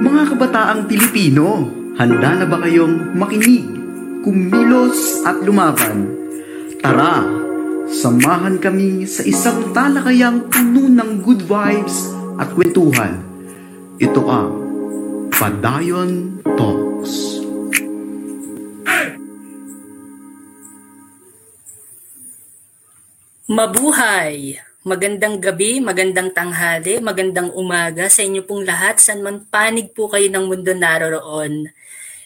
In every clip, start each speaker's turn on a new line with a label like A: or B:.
A: Mga kabataang Pilipino, handa na ba kayong makinig, kumilos at lumaban? Tara, samahan kami sa isang talakayang puno ng good vibes at kwentuhan. Ito ang Padayon Talks.
B: Mabuhay! Magandang gabi, magandang tanghali, magandang umaga sa inyo pong lahat. San man panig po kayo ng mundo naroroon.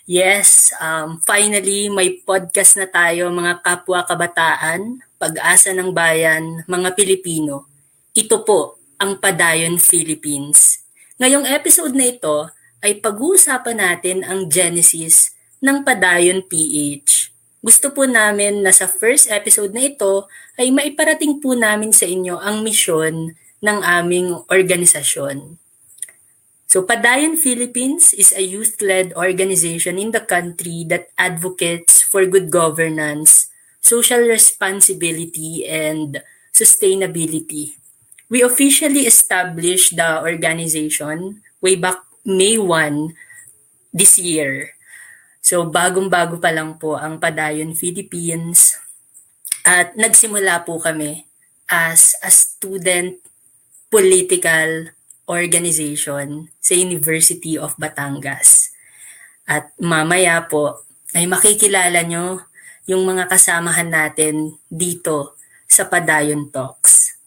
B: Yes, um, finally may podcast na tayo mga kapwa kabataan, pag-asa ng bayan, mga Pilipino. Ito po ang Padayon Philippines. Ngayong episode na ito ay pag-uusapan natin ang genesis ng Padayon PH gusto po namin na sa first episode na ito ay maiparating po namin sa inyo ang misyon ng aming organisasyon. So Padayon Philippines is a youth-led organization in the country that advocates for good governance, social responsibility, and sustainability. We officially established the organization way back May 1 this year. So bagong-bago pa lang po ang Padayon Philippines at nagsimula po kami as a student political organization sa University of Batangas. At mamaya po ay makikilala nyo yung mga kasamahan natin dito sa Padayon Talks.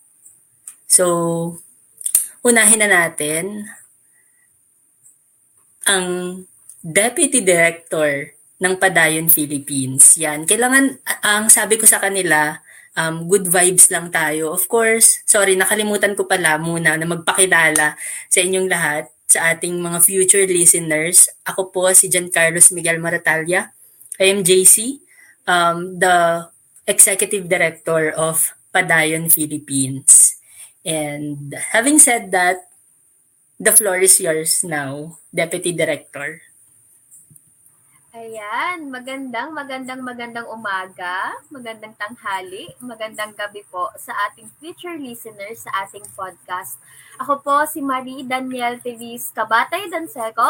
B: So, unahin na natin ang Deputy Director ng Padayon Philippines. Yan. Kailangan, ang sabi ko sa kanila, um, good vibes lang tayo. Of course, sorry, nakalimutan ko pala muna na magpakilala sa inyong lahat, sa ating mga future listeners. Ako po si John Carlos Miguel Maratalia. I am JC, um, the Executive Director of Padayon Philippines. And having said that, the floor is yours now, Deputy Director.
C: Ayan, magandang, magandang, magandang umaga, magandang tanghali, magandang gabi po sa ating future listeners sa ating podcast. Ako po si Marie Daniel Tevis Kabatay Danseco.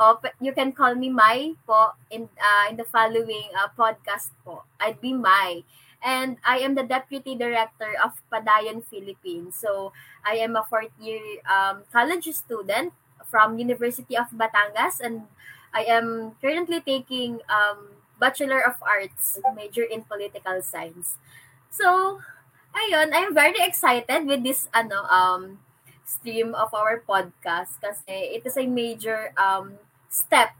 C: Oh, you can call me Mai po in, uh, in the following uh, podcast po. I'd be Mai. And I am the Deputy Director of Padayon Philippines. So, I am a fourth year um, college student from University of Batangas and I am currently taking um, Bachelor of Arts, major in Political Science. So, ayun, I'm very excited with this ano um stream of our podcast kasi it is a major um step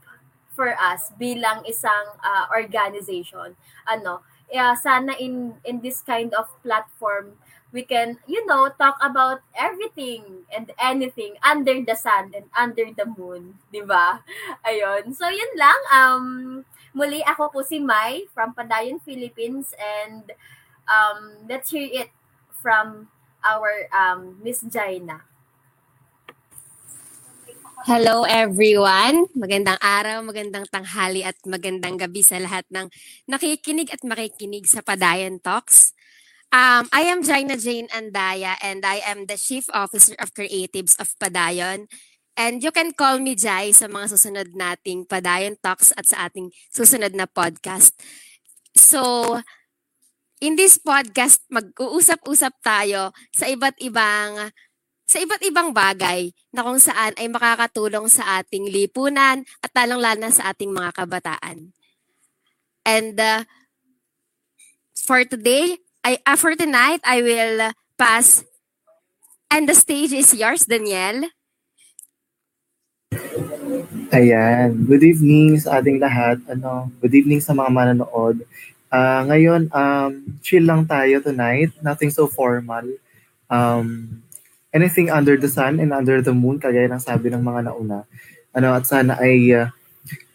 C: for us bilang isang uh, organization. Ano, yeah, sana in in this kind of platform we can, you know, talk about everything and anything under the sun and under the moon, di ba? Ayun. So, yun lang. Um, muli, ako po si Mai from Padayon, Philippines and um, let's hear it from our um, Miss Jaina.
D: Hello everyone! Magandang araw, magandang tanghali at magandang gabi sa lahat ng nakikinig at makikinig sa Padayan Talks. Um, I am Jaina Jane Andaya and I am the Chief Officer of Creatives of Padayon. And you can call me Jai sa mga susunod nating Padayon Talks at sa ating susunod na podcast. So, in this podcast, mag-uusap-usap tayo sa iba't ibang sa iba't ibang bagay na kung saan ay makakatulong sa ating lipunan at talong-lalo sa ating mga kabataan. And uh, for today, I uh, for tonight I will pass and the stage is yours Daniel.
E: Ayan. Good evening sa ating lahat. Ano, good evening sa mga manonood. Uh, ngayon, um, chill lang tayo tonight. Nothing so formal. Um, anything under the sun and under the moon, kagaya ng sabi ng mga nauna. Ano, at sana ay uh,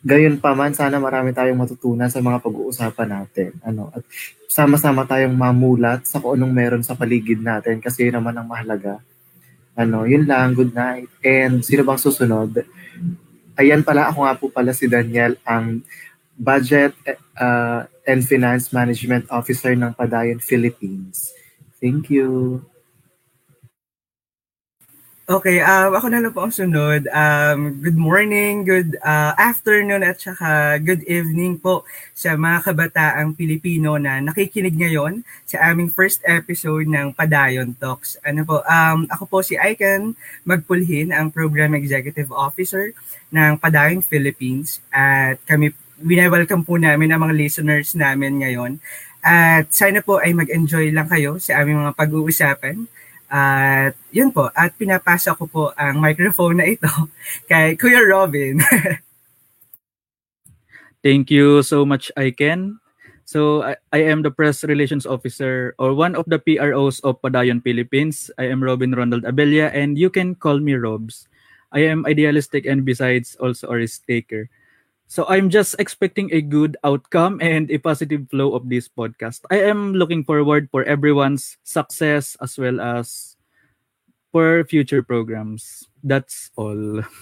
E: gayon pa man, sana marami tayong matutunan sa mga pag-uusapan natin. Ano, at sama-sama tayong mamulat sa kung anong meron sa paligid natin kasi yun naman ang mahalaga. Ano, yun lang, good night. And sino bang susunod? Ayan pala, ako nga po pala si Daniel, ang Budget uh, and Finance Management Officer ng Padayon Philippines. Thank you.
F: Okay, um, ako na lang po ang sunod. Um, good morning, good uh, afternoon at saka good evening po sa mga kabataang Pilipino na nakikinig ngayon sa aming first episode ng Padayon Talks. Ano po, um, ako po si Icon Magpulhin, ang Program Executive Officer ng Padayon Philippines at kami wina-welcome po namin ang mga listeners namin ngayon. At sana po ay mag-enjoy lang kayo sa aming mga pag-uusapan at yun po, at pinapasa ko po ang microphone na ito kay Kuya Robin.
G: Thank you so much, Aiken. So I, I am the press relations officer or one of the PROs of Padayon Philippines. I am Robin Ronald Abella and you can call me Robs. I am idealistic and besides also a risk taker. So I'm just expecting a good outcome and a positive flow of this podcast. I am looking forward for everyone's success as well as for future programs. That's all.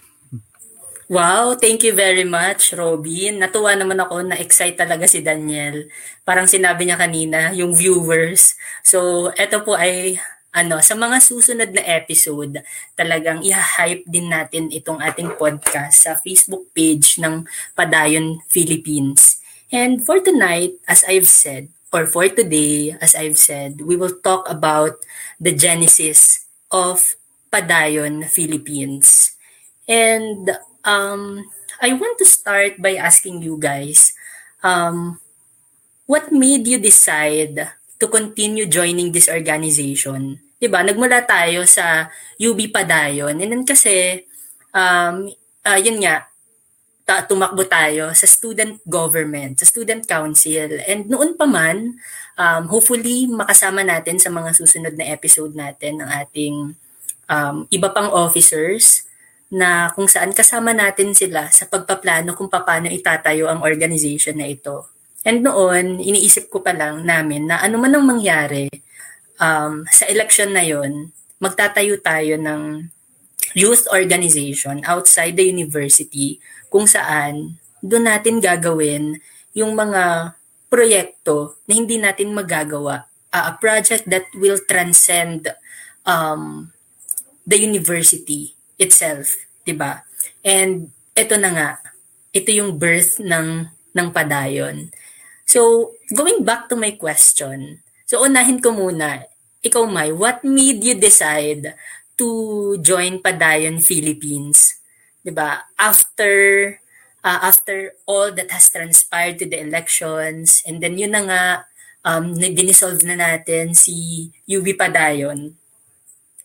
B: Wow, thank you very much, Robin. Natuwa naman ako na excite talaga si Daniel. Parang sinabi niya kanina, yung viewers. So, eto po ay ano, sa mga susunod na episode, talagang i-hype din natin itong ating podcast sa Facebook page ng Padayon Philippines. And for tonight, as I've said, or for today, as I've said, we will talk about the genesis of Padayon Philippines. And um, I want to start by asking you guys, um, what made you decide to continue joining this organization? 'Di ba? Nagmula tayo sa UB Padayon. And then kasi um uh, yun nga ta- tumakbo tayo sa student government, sa student council. And noon pa man, um, hopefully makasama natin sa mga susunod na episode natin ng ating um, iba pang officers na kung saan kasama natin sila sa pagpaplano kung paano itatayo ang organization na ito. And noon, iniisip ko pa lang namin na ano man ang mangyari um, sa election na yon, magtatayo tayo ng youth organization outside the university kung saan doon natin gagawin yung mga proyekto na hindi natin magagawa. Uh, a project that will transcend um, the university itself, 'di ba? And ito na nga, ito yung birth ng ng padayon. So, going back to my question. So, unahin ko muna, ikaw Mai, what made you decide to join Padayon Philippines? 'Di ba? After uh, after all that has transpired to the elections and then yun na nga um dinisolve na natin si UB Padayon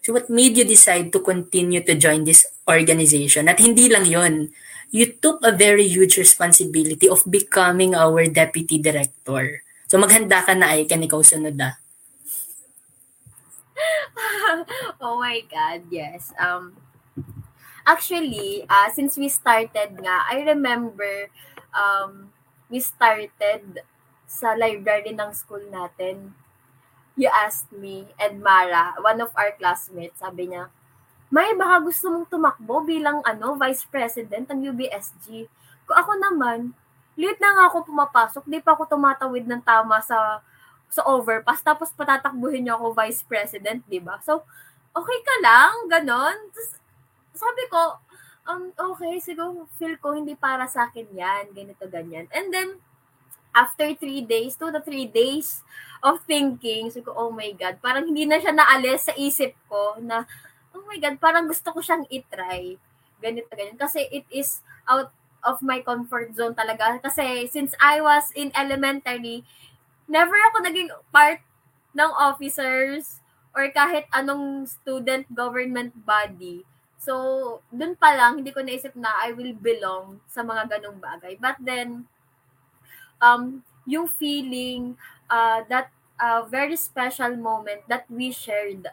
B: So what made you decide to continue to join this organization? At hindi lang yon, you took a very huge responsibility of becoming our deputy director. So maghanda ka na ay kan ikaw sunod ah.
C: oh my God, yes. Um, actually, uh, since we started nga, I remember um, we started sa library ng school natin you asked me and Mara, one of our classmates, sabi niya, may baka gusto mong tumakbo bilang ano, vice president ng UBSG. Kung ako naman, late na nga ako pumapasok, di pa ako tumatawid ng tama sa sa overpass, tapos patatakbuhin niyo ako vice president, di ba? So, okay ka lang, ganon. Sabi ko, um, okay, siguro feel ko hindi para sa akin yan, ganito, ganyan. And then, after three days, two to three days of thinking, so ko, oh my God, parang hindi na siya naalis sa isip ko na, oh my God, parang gusto ko siyang itry. Ganito, ganyan. Kasi it is out of my comfort zone talaga. Kasi since I was in elementary, never ako naging part ng officers or kahit anong student government body. So, dun pa lang, hindi ko naisip na I will belong sa mga ganong bagay. But then, um, yung feeling uh, that uh, very special moment that we shared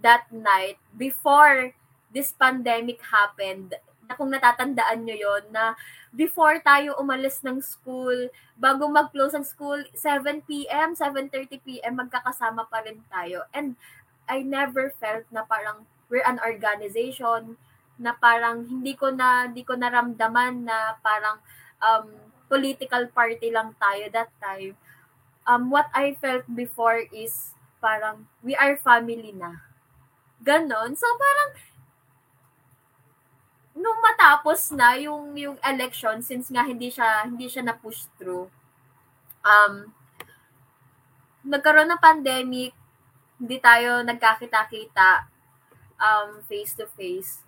C: that night before this pandemic happened kung natatandaan nyo yon na before tayo umalis ng school, bago mag-close ang school, 7 p.m., 7.30 p.m., magkakasama pa rin tayo. And I never felt na parang we're an organization, na parang hindi ko na, hindi ko naramdaman na parang um, political party lang tayo that time. Um, what I felt before is parang we are family na. Ganon. So parang nung matapos na yung yung election since nga hindi siya hindi siya na push through um nagkaroon ng pandemic hindi tayo nagkakita-kita um face to face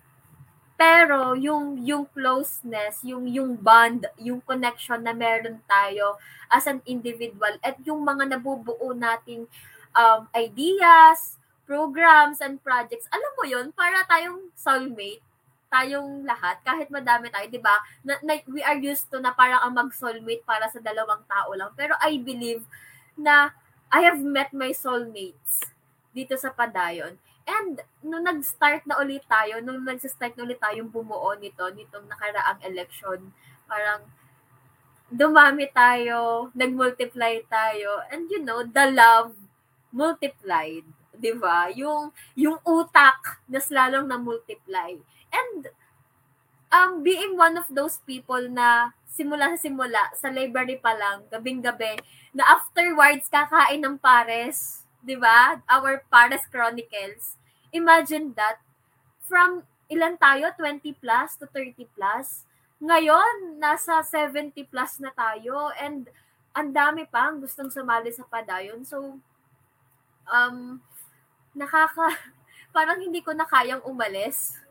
C: pero yung yung closeness yung yung bond yung connection na meron tayo as an individual at yung mga nabubuo nating um, ideas programs and projects alam mo yun para tayong soulmate tayong lahat, kahit madami tayo, di ba? Na, na, we are used to na parang ang mag-soulmate para sa dalawang tao lang. Pero I believe na I have met my soulmates dito sa Padayon. And nung nag-start na ulit tayo, nung nag-start na ulit tayong bumuo nito, nitong nakaraang election, parang dumami tayo, nag-multiply tayo, and you know, the love multiplied. 'di ba? Yung yung utak na slalong na multiply. And um, being one of those people na simula sa simula, sa library pa lang, gabing-gabi, na afterwards kakain ng pares, di ba? Our Pares Chronicles. Imagine that. From ilan tayo? 20 plus to 30 plus. Ngayon, nasa 70 plus na tayo and ang dami pa ang gustong sumali sa padayon. So, um, nakaka, parang hindi ko na kayang umalis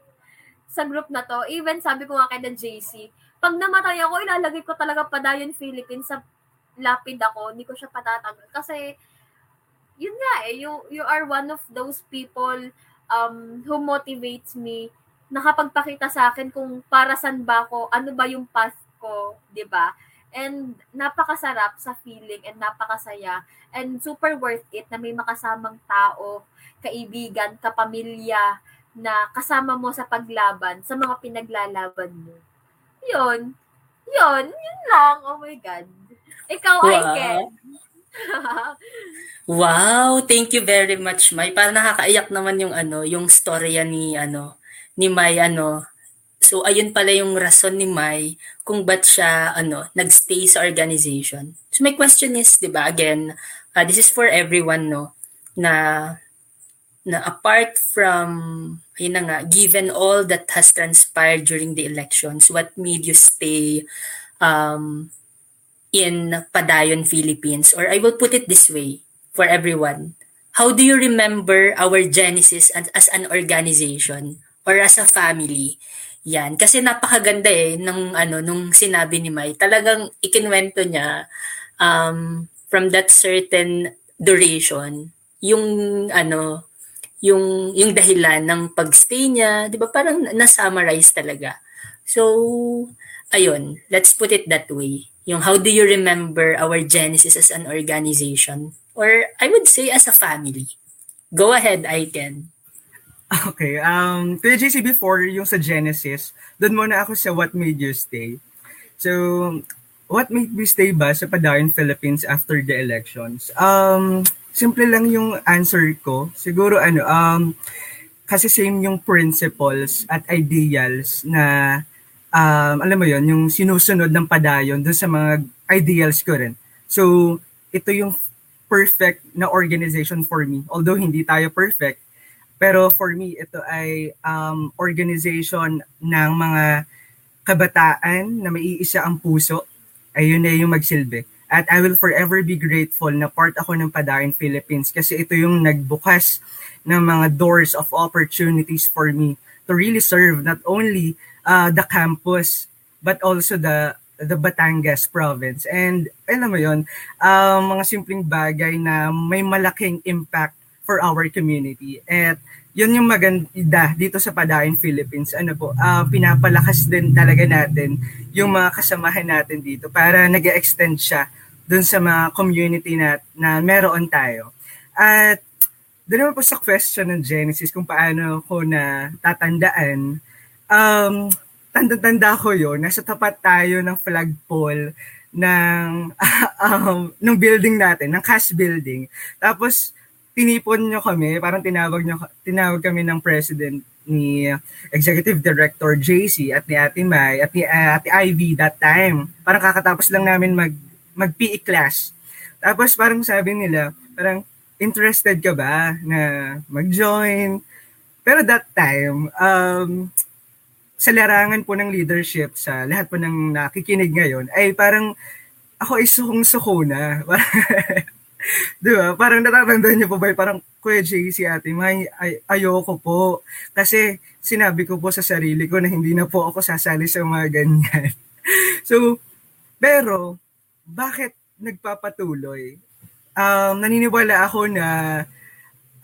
C: sa group na to, even sabi ko nga kay na JC, pag namatay ako, ilalagay ko talaga Padayon Philippines sa lapid ako, hindi ko siya patatanggal. Kasi, yun nga eh, you, you are one of those people um, who motivates me, nakapagpakita sa akin kung para saan ba ako, ano ba yung path ko, di ba? And napakasarap sa feeling and napakasaya and super worth it na may makasamang tao, kaibigan, kapamilya, na kasama mo sa paglaban, sa mga pinaglalaban mo. Yun. Yun. Yun lang. Oh my God. Ikaw,
B: Wow.
C: I can.
B: Wow, thank you very much, May. Parang nakakaiyak naman yung ano, yung storya ni ano, ni May ano. So ayun pala yung rason ni May kung ba't siya ano, nagstay sa organization. So my question is, 'di ba, again, uh, this is for everyone no na na apart from ayun na nga, given all that has transpired during the elections, what made you stay um in Padayon, Philippines? Or I will put it this way for everyone. How do you remember our genesis as, as an organization or as a family? Yan. Kasi napakaganda eh ng ano, nung sinabi ni Mai. Talagang ikinwento niya um, from that certain duration yung ano yung yung dahilan ng pagstay niya, 'di ba? Parang na-summarize talaga. So, ayun, let's put it that way. Yung how do you remember our genesis as an organization? Or I would say as a family. Go ahead, Aiken.
F: Okay, um, Kuya JC, before yung sa Genesis, doon muna ako sa What Made You Stay. So, what made me stay ba sa Padayon, Philippines after the elections? Um, simple lang yung answer ko. Siguro ano, um, kasi same yung principles at ideals na um, alam mo yon yung sinusunod ng padayon dun sa mga ideals ko rin. So, ito yung perfect na organization for me. Although hindi tayo perfect, pero for me, ito ay um, organization ng mga kabataan na maiisa ang puso. Ayun na yung magsilbi. At I will forever be grateful na part ako ng Padayon Philippines kasi ito yung nagbukas ng mga doors of opportunities for me to really serve not only uh, the campus but also the the Batangas province. And alam mo yon um, mga simpleng bagay na may malaking impact for our community. At yun yung maganda dito sa Padayon Philippines. Ano po, uh, pinapalakas din talaga natin yung mga kasamahan natin dito para nag extend siya dun sa mga community na, na meron tayo. At doon naman po sa question ng Genesis kung paano ko na tatandaan, um, tanda-tanda ko yun, nasa tapat tayo ng flagpole ng, um, ng building natin, ng cash building. Tapos, tinipon nyo kami, parang tinawag nyo, tinawag kami ng president ni Executive Director JC at ni Ate Mai at ni uh, Ate Ivy that time. Parang kakatapos lang namin mag mag PE class. Tapos parang sabi nila, parang interested ka ba na mag-join? Pero that time, um, sa larangan po ng leadership sa lahat po ng nakikinig ngayon ay parang ako ay sukong-suko na. Di? Parang natatandaan niyo po ba? Parang, Kuya si ate, may, ay, ayoko po. Kasi sinabi ko po sa sarili ko na hindi na po ako sasali sa mga ganyan. so, pero, bakit nagpapatuloy? Um, naniniwala ako na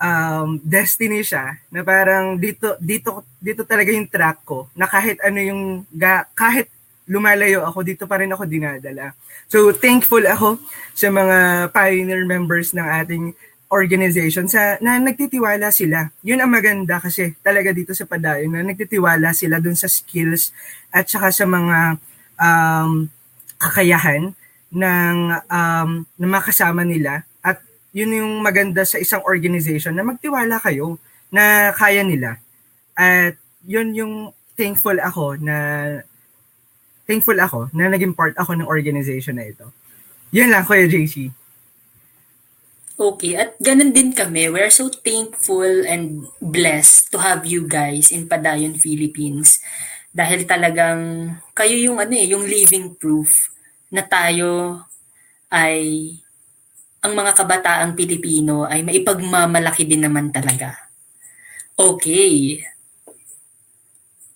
F: um, destiny siya na parang dito dito dito talaga yung track ko na kahit ano yung ga, kahit lumalayo ako dito pa rin ako dinadala. So thankful ako sa mga pioneer members ng ating organization sa na nagtitiwala sila. Yun ang maganda kasi talaga dito sa Padayon na nagtitiwala sila dun sa skills at saka sa mga um, kakayahan ng um, ng mga kasama nila at yun yung maganda sa isang organization na magtiwala kayo na kaya nila. At yun yung thankful ako na thankful ako na naging part ako ng organization na ito. Yun lang, Kuya JC.
B: Okay, at ganun din kami. We're so thankful and blessed to have you guys in Padayon, Philippines. Dahil talagang kayo yung ano eh, yung living proof na tayo ay ang mga kabataang Pilipino ay maipagmamalaki din naman talaga. Okay.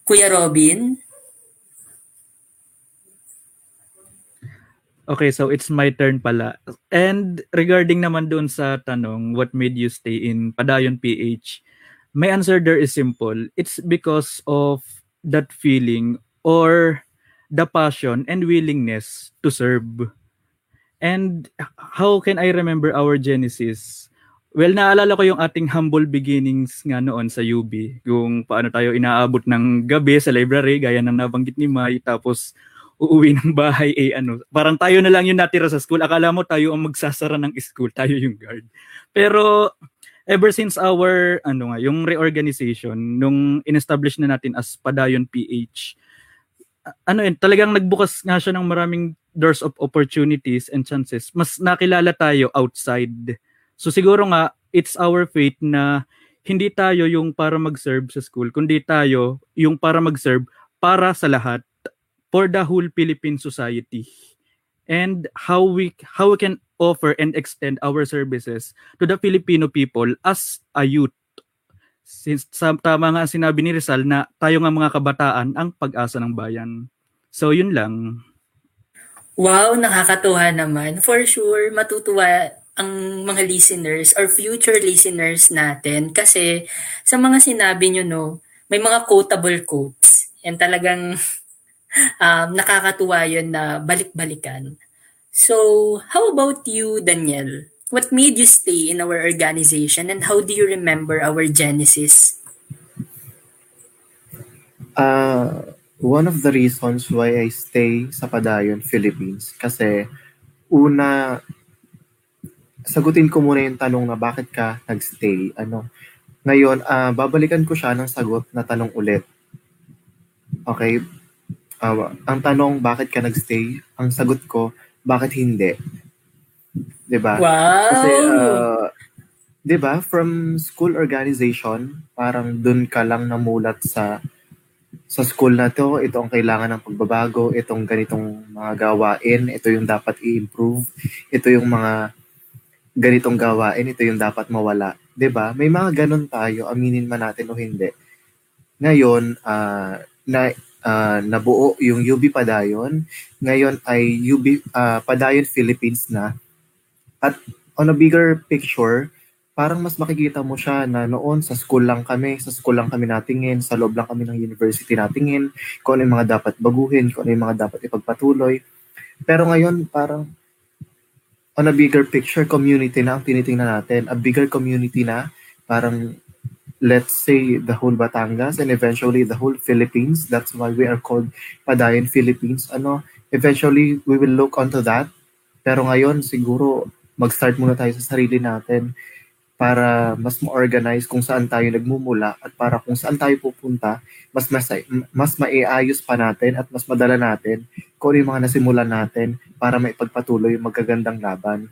B: Kuya Robin,
G: Okay, so it's my turn pala. And regarding naman doon sa tanong, what made you stay in Padayon PH? My answer there is simple. It's because of that feeling or the passion and willingness to serve. And how can I remember our genesis? Well, naalala ko yung ating humble beginnings nga noon sa UB. Kung paano tayo inaabot ng gabi sa library, gaya ng nabanggit ni Mai. Tapos uuwi ng bahay, eh ano, parang tayo na lang yung natira sa school. Akala mo tayo ang magsasara ng school, tayo yung guard. Pero ever since our ano nga, yung reorganization nung inestablish na natin as Padayon PH, ano yun, talagang nagbukas nga siya ng maraming doors of opportunities and chances. Mas nakilala tayo outside. So siguro nga it's our fate na hindi tayo yung para mag-serve sa school, kundi tayo yung para mag-serve para sa lahat for the whole Philippine society and how we how we can offer and extend our services to the Filipino people as a youth. Since sa, tama nga sinabi ni Rizal na tayo nga mga kabataan ang pag-asa ng bayan. So yun lang.
B: Wow, nakakatuwa naman. For sure, matutuwa ang mga listeners or future listeners natin kasi sa mga sinabi nyo, no, may mga quotable quotes. And talagang um, nakakatuwa yun na balik-balikan. So, how about you, Daniel? What made you stay in our organization and how do you remember our genesis?
E: Uh, one of the reasons why I stay sa Padayon, Philippines, kasi una, sagutin ko muna yung tanong na bakit ka nagstay. Ano, ngayon, uh, babalikan ko siya ng sagot na tanong ulit. Okay, uh, ang tanong, bakit ka nagstay? Ang sagot ko, bakit hindi? 'Di ba?
B: Wow!
E: Kasi, uh, 'di ba, from school organization, parang dun ka lang namulat sa sa school na to, ito ang kailangan ng pagbabago, itong ganitong mga gawain, ito yung dapat i-improve, ito yung mga ganitong gawain, ito yung dapat mawala. 'Di ba? May mga ganun tayo, aminin man natin o hindi. Ngayon, uh, na uh, nabuo yung UB Padayon. Ngayon ay UB uh, Padayon Philippines na. At on a bigger picture, parang mas makikita mo siya na noon sa school lang kami, sa school lang kami natingin, sa loob lang kami ng university natingin, kung ano yung mga dapat baguhin, kung ano yung mga dapat ipagpatuloy. Pero ngayon, parang on a bigger picture, community na ang tinitingnan natin. A bigger community na, parang let's say the whole Batangas and eventually the whole Philippines. That's why we are called Padayon Philippines. Ano, eventually we will look onto that. Pero ngayon siguro mag-start muna tayo sa sarili natin para mas ma-organize kung saan tayo nagmumula at para kung saan tayo pupunta, mas mas, mas maiayos pa natin at mas madala natin kung ano yung mga nasimulan natin para maipagpatuloy yung magagandang laban.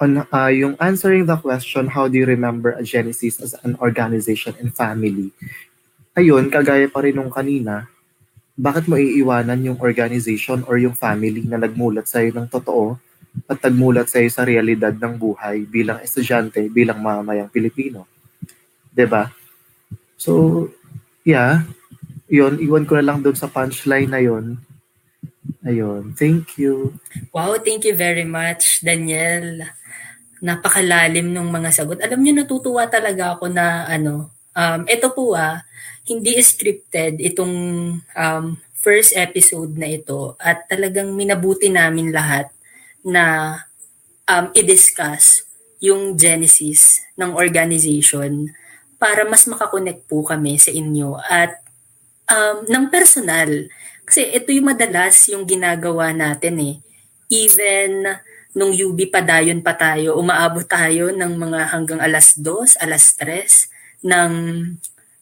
E: On uh, yung answering the question, how do you remember a Genesis as an organization and family? ayun, kagaya pa rin nung kanina, bakit mo iiwanan yung organization or yung family na nagmulat sa'yo ng totoo at nagmulat sa'yo sa realidad ng buhay bilang estudyante, bilang mamamayang Pilipino? ba? So, yeah, yun, iwan ko na lang doon sa punchline na yun. Ayun, thank you.
B: Wow, thank you very much, Daniel. Napakalalim ng mga sagot. Alam niyo, natutuwa talaga ako na ano, um, ito po ah, hindi scripted itong um, first episode na ito at talagang minabuti namin lahat na um, i-discuss yung genesis ng organization para mas makakonect po kami sa inyo at um, ng personal. Kasi ito yung madalas yung ginagawa natin eh. Even nung UB padayon pa tayo, umaabot tayo ng mga hanggang alas 2, alas 3 ng,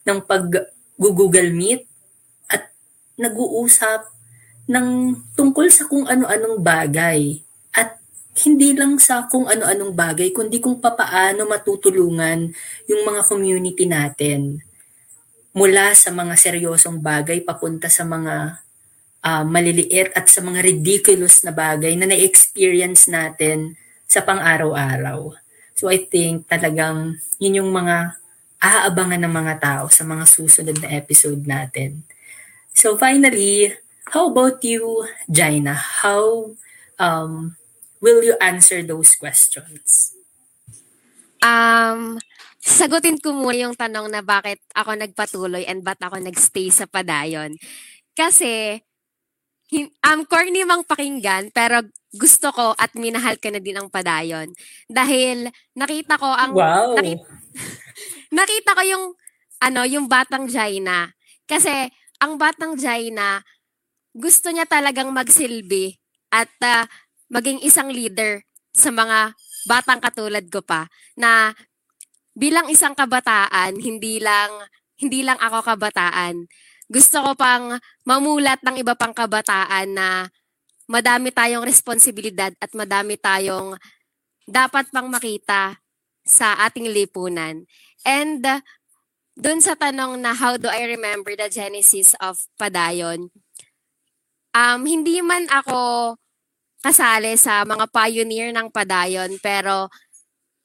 B: ng pag-google meet at nag-uusap ng tungkol sa kung ano-anong bagay. Hindi lang sa kung ano-anong bagay, kundi kung papaano matutulungan yung mga community natin mula sa mga seryosong bagay papunta sa mga uh, maliliit at sa mga ridiculous na bagay na na-experience natin sa pang-araw-araw. So I think talagang yun yung mga aabangan ng mga tao sa mga susunod na episode natin. So finally, how about you, Jaina? How um, will you answer those questions?
D: Um, sagutin ko muna yung tanong na bakit ako nagpatuloy and ba't ako nagstay sa padayon. Kasi, um, corny mang pakinggan, pero gusto ko at minahal ko na din ang padayon. Dahil nakita ko ang...
B: Wow!
D: Nakita, nakita ko yung, ano, yung batang Jaina. Kasi, ang batang Jaina, gusto niya talagang magsilbi at uh, maging isang leader sa mga batang katulad ko pa na bilang isang kabataan, hindi lang hindi lang ako kabataan. Gusto ko pang mamulat ng iba pang kabataan na madami tayong responsibilidad at madami tayong dapat pang makita sa ating lipunan. And uh, dun sa tanong na how do I remember the genesis of Padayon, um, hindi man ako kasali sa mga pioneer ng Padayon. Pero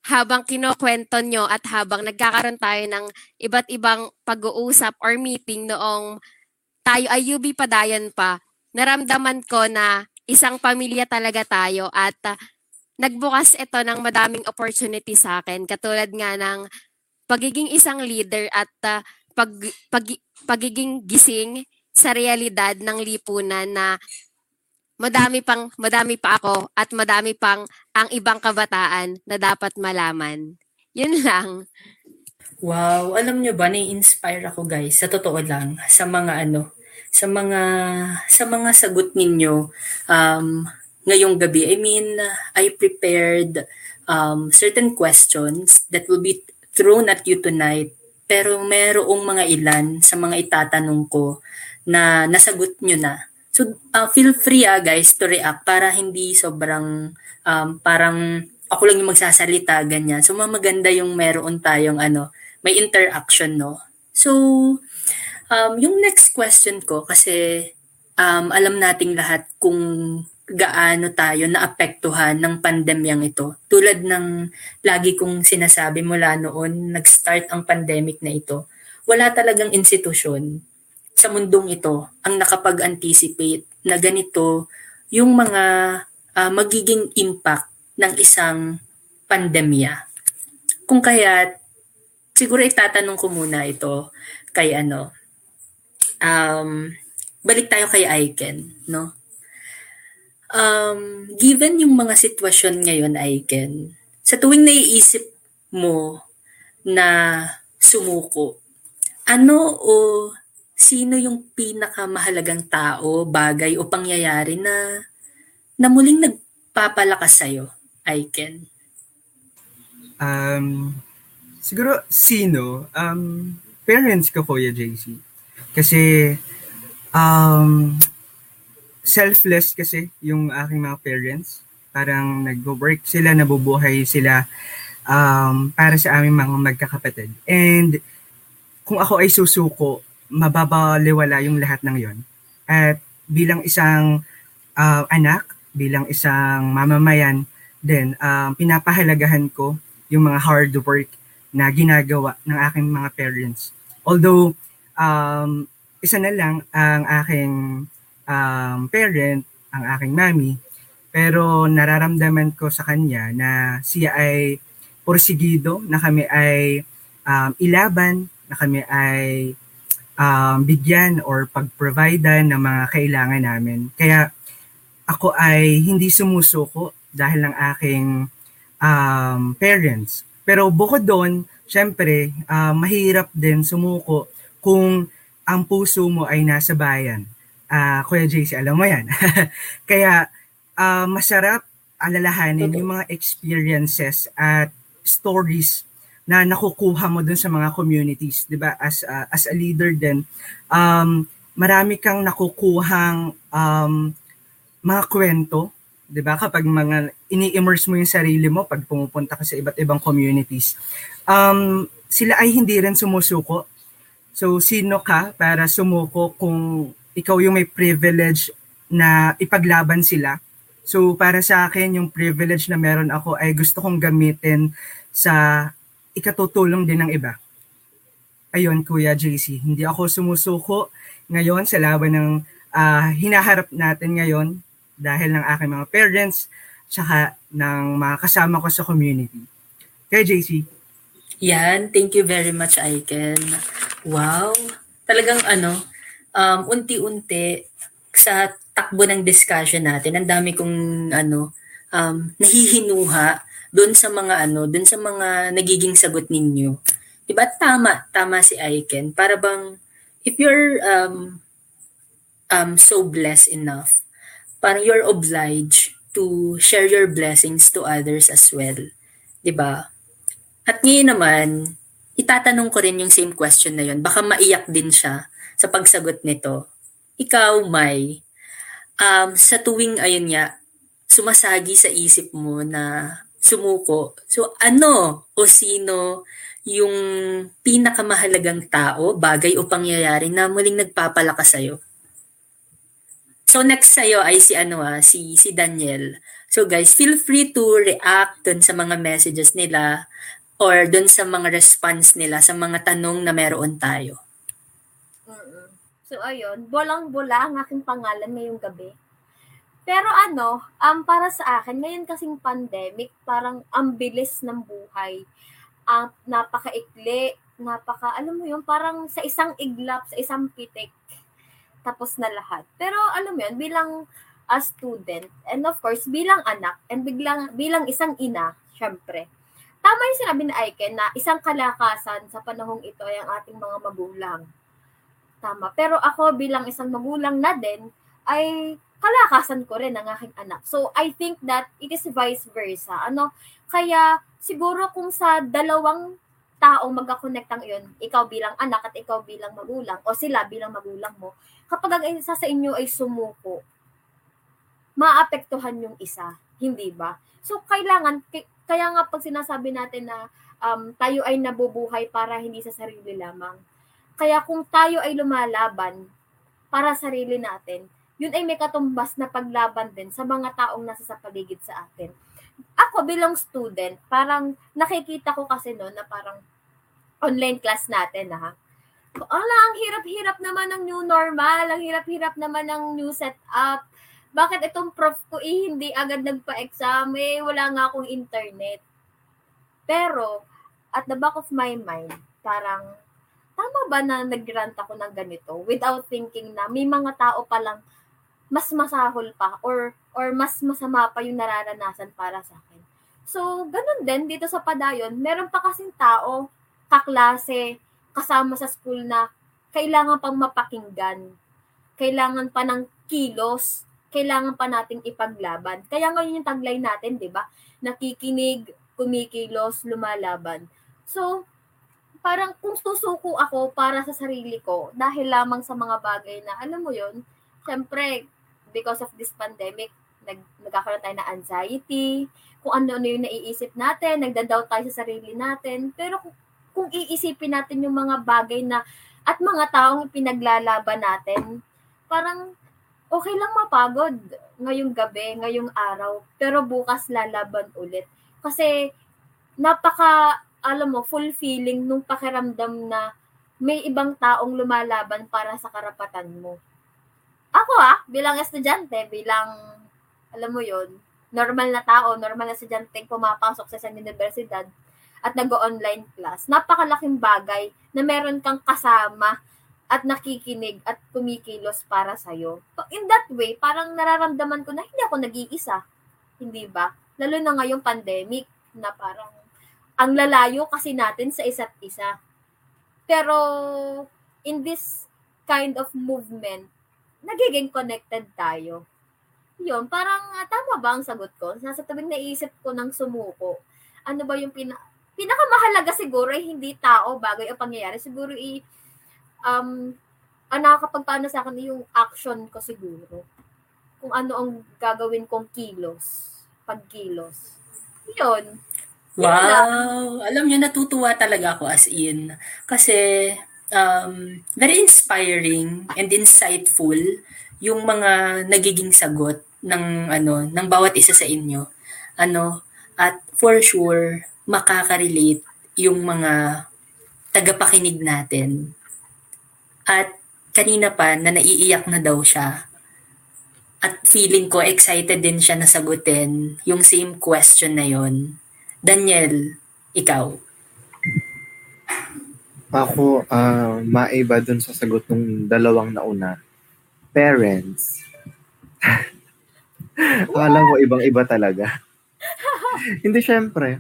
D: habang kinukwento nyo at habang nagkakaroon tayo ng iba't ibang pag-uusap or meeting noong tayo ay UB Padayon pa, naramdaman ko na isang pamilya talaga tayo at uh, nagbukas ito ng madaming opportunity sa akin. Katulad nga ng pagiging isang leader at uh, pag, pag, pagiging gising sa realidad ng lipunan na madami pang madami pa ako at madami pang ang ibang kabataan na dapat malaman. Yun lang.
B: Wow, alam nyo ba, ni-inspire ako guys, sa totoo lang, sa mga ano, sa mga sa mga sagot ninyo um, ngayong gabi. I mean, I prepared um, certain questions that will be thrown at you tonight. Pero merong mga ilan sa mga itatanong ko na nasagot nyo na. So, uh, feel free ah, guys to react para hindi sobrang um, parang ako lang yung magsasalita, ganyan. So, maganda yung meron tayong ano, may interaction, no? So, um, yung next question ko, kasi um, alam nating lahat kung gaano tayo naapektuhan ng pandemyang ito. Tulad ng lagi kong sinasabi mula noon, nag-start ang pandemic na ito, wala talagang institusyon sa mundong ito ang nakapag-anticipate na ganito yung mga uh, magiging impact ng isang pandemya. Kung kaya, siguro itatanong ko muna ito kay ano, um, balik tayo kay Aiken, no? Um, given yung mga sitwasyon ngayon, Aiken, sa tuwing naiisip mo na sumuko, ano o sino yung pinakamahalagang tao, bagay o pangyayari na na muling nagpapalakas sa'yo, Aiken?
F: Um, siguro, sino? Um, parents ko, Kuya JC. Kasi, um, selfless kasi yung aking mga parents. Parang nag-work sila, nabubuhay sila um, para sa aming mga magkakapatid. And kung ako ay susuko, mababaliwala yung lahat ng yon. At bilang isang uh, anak, bilang isang mamamayan, then um, pinapahalagahan ko yung mga hard work na ginagawa ng aking mga parents. Although, um, isa na lang ang aking um, parent, ang aking mami, pero nararamdaman ko sa kanya na siya ay porsigido, na kami ay um, ilaban, na kami ay um, bigyan or pag-providean ng mga kailangan namin. Kaya ako ay hindi sumusuko dahil ng aking um, parents. Pero bukod doon, syempre, uh, mahirap din sumuko kung ang puso mo ay nasa bayan. Uh, Kuya JC, alam mo yan. Kaya uh, masarap alalahanin okay. yung mga experiences at stories na nakukuha mo dun sa mga communities, 'di ba? As uh, as a leader din, um marami kang nakukuhang um mga kwento, 'di ba? Kapag mga ini-immerse mo yung sarili mo pag pumupunta ka sa iba't ibang communities. Um sila ay hindi rin sumusuko. So sino ka para sumuko kung ikaw yung may privilege na ipaglaban sila So para sa akin, yung privilege na meron ako ay gusto kong gamitin sa ikatutulong din ng iba. Ayun, Kuya JC, hindi ako sumusuko ngayon sa laban ng uh, hinaharap natin ngayon dahil ng aking mga parents tsaka ng mga kasama ko sa community. Kaya JC.
B: Yan, thank you very much, Aiken. Wow, talagang ano, um, unti-unti sa takbo ng discussion natin, ang dami kong ano, um, nahihinuha doon sa mga ano, doon sa mga nagiging sagot ninyo. 'Di ba tama, tama si Aiken. Para bang if you're um um so blessed enough, parang you're obliged to share your blessings to others as well. 'Di ba? At ngayon naman, itatanong ko rin yung same question na yon. Baka maiyak din siya sa pagsagot nito. Ikaw, May, um, sa tuwing ayun nga, sumasagi sa isip mo na sumuko. So ano o sino yung pinakamahalagang tao, bagay o pangyayari na muling nagpapalakas sa'yo? So next sa'yo ay si ano ah, si, si Daniel. So guys, feel free to react dun sa mga messages nila or dun sa mga response nila sa mga tanong na meron tayo.
C: So, ayun, bolang-bola ang aking pangalan ngayong gabi. Pero ano, um, para sa akin, ngayon kasing pandemic, parang ang bilis ng buhay. Ang uh, napakaikli, napaka, alam mo yun, parang sa isang iglap, sa isang pitik, tapos na lahat. Pero alam mo yun, bilang a student, and of course, bilang anak, and biglang, bilang isang ina, syempre, tama yung sinabi ni Aiken na isang kalakasan sa panahong ito ay ang ating mga magulang tama. Pero ako bilang isang magulang na din, ay kalakasan ko rin ang aking anak. So, I think that it is vice versa. Ano, kaya siguro kung sa dalawang taong magka-connect ang iyon, ikaw bilang anak at ikaw bilang magulang, o sila bilang magulang mo, kapag ang isa sa inyo ay sumuko, maapektuhan yung isa, hindi ba? So, kailangan, kaya nga pag sinasabi natin na um, tayo ay nabubuhay para hindi sa sarili lamang, kaya kung tayo ay lumalaban para sa sarili natin, yun ay may katumbas na paglaban din sa mga taong nasa sa paligid sa atin. Ako bilang student, parang nakikita ko kasi no na parang online class natin ha. Ala, ang hirap-hirap naman ng new normal, ang hirap-hirap naman ng new setup. Bakit itong prof ko eh, hindi agad nagpa-exam eh, wala nga akong internet. Pero, at the back of my mind, parang tama ba na nag-grant ako ng ganito without thinking na may mga tao pa lang mas masahol pa or or mas masama pa yung nararanasan para sa akin. So, ganun din dito sa Padayon, meron pa kasing tao, kaklase, kasama sa school na kailangan pang mapakinggan. Kailangan pa ng kilos, kailangan pa nating ipaglaban. Kaya ngayon yung taglay natin, 'di ba? Nakikinig, kumikilos, lumalaban. So, parang kung susuko ako para sa sarili ko dahil lamang sa mga bagay na alam mo yon syempre because of this pandemic nag nagkakaroon tayo ng anxiety kung ano-ano yung naiisip natin nagda-doubt tayo sa sarili natin pero kung, kung iisipin natin yung mga bagay na at mga taong pinaglalaban natin, parang okay lang mapagod ngayong gabi, ngayong araw, pero bukas lalaban ulit. Kasi napaka, alam mo, fulfilling nung pakiramdam na may ibang taong lumalaban para sa karapatan mo. Ako ah, bilang estudyante, bilang, alam mo yon normal na tao, normal na estudyante pumapasok sa isang universidad at nag-online class, napakalaking bagay na meron kang kasama at nakikinig at kumikilos para sa'yo. In that way, parang nararamdaman ko na hindi ako nag-iisa. Hindi ba? Lalo na ngayong pandemic na parang ang lalayo kasi natin sa isa't isa. Pero in this kind of movement, nagiging connected tayo. Yun, parang uh, tama ba ang sagot ko? Nasa tabing naisip ko ng sumuko. Ano ba yung pina pinakamahalaga siguro ay hindi tao, bagay o pangyayari. Siguro i um ang nakakapagpaano sa akin yung action ko siguro. Kung ano ang gagawin kong kilos, pagkilos. Yun.
B: Wow! Alam niyo, natutuwa talaga ako as in. Kasi um, very inspiring and insightful yung mga nagiging sagot ng ano ng bawat isa sa inyo. Ano, at for sure makaka-relate yung mga tagapakinig natin. At kanina pa na naiiyak na daw siya. At feeling ko excited din siya na sagutin yung same question na yon. Daniel, ikaw.
E: Ako, uh, maiba dun sa sagot ng dalawang nauna. Parents. Alam mo, ibang-iba talaga. Hindi, syempre.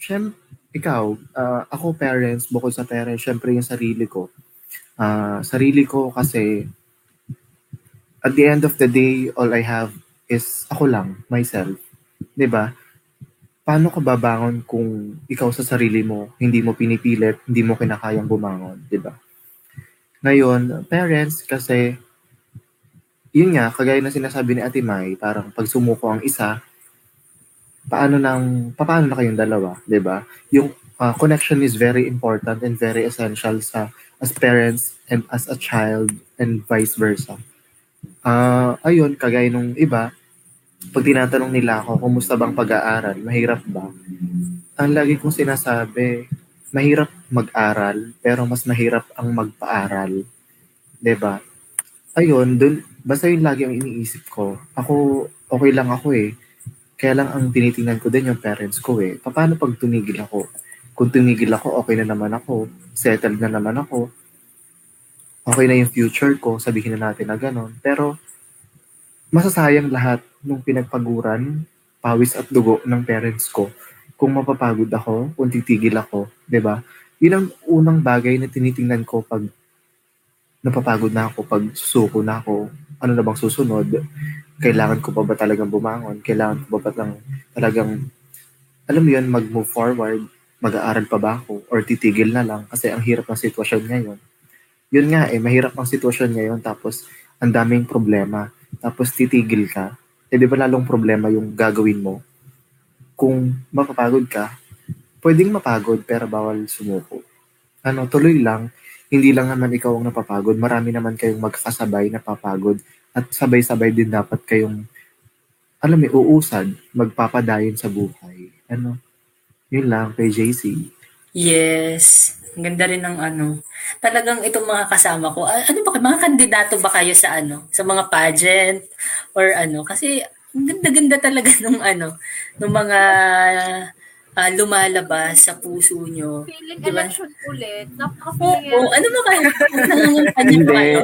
E: Syempre, ikaw, uh, ako parents, bukod sa parents, syempre yung sarili ko. Uh, sarili ko kasi at the end of the day, all I have is ako lang, myself. 'Di ba? Paano ka babangon kung ikaw sa sarili mo, hindi mo pinipilit, hindi mo kinakayang bumangon, 'di ba? Ngayon, parents kasi yun nga, kagaya na sinasabi ni Ate Mai, parang pag sumuko ang isa, paano nang paano na kayong dalawa, 'di ba? Yung uh, connection is very important and very essential sa as parents and as a child and vice versa. Uh, ayun, kagaya nung iba, pag tinatanong nila ako, kumusta bang pag-aaral? Mahirap ba? Ang lagi kong sinasabi, mahirap mag-aral, pero mas mahirap ang magpaaral. ba? Diba? Ayun, dun, basta yun lagi ang iniisip ko. Ako, okay lang ako eh. Kaya lang ang tinitingnan ko din yung parents ko eh. Paano pag tumigil ako? Kung tumigil ako, okay na naman ako. Settled na naman ako. Okay na yung future ko, sabihin na natin na gano'n. Pero, masasayang lahat ng pinagpaguran, pawis at dugo ng parents ko kung mapapagod ako, kung titigil ako, 'di ba? Yun ang unang bagay na tinitingnan ko pag napapagod na ako, pag susuko na ako, ano na bang susunod? Kailangan ko pa ba talagang bumangon? Kailangan ko ba ba lang talagang, alam mo yun, mag-move forward? mag-aaral pa ba ako or titigil na lang kasi ang hirap ng sitwasyon ngayon. Yun nga eh, mahirap ang sitwasyon ngayon tapos ang daming problema. Tapos titigil ka. Eh di ba lalong problema yung gagawin mo? Kung mapapagod ka, pwedeng mapagod pero bawal sumuko. Ano, tuloy lang. Hindi lang naman ikaw ang napapagod. Marami naman kayong magkakasabay na papagod. At sabay-sabay din dapat kayong, alam mo, uusad, magpapadayon sa buhay. Ano, yun lang, kay JC.
B: Yes. Ang ganda rin ng ano. Talagang itong mga kasama ko, ano ba, mga kandidato ba kayo sa ano? Sa mga pageant? Or ano? Kasi, ang ganda-ganda talaga nung ano, nung mga uh, lumalabas sa puso nyo.
C: Feeling diba? election ulit.
B: Napaka-feeling Oo, ano ba kayo? Ba kayo?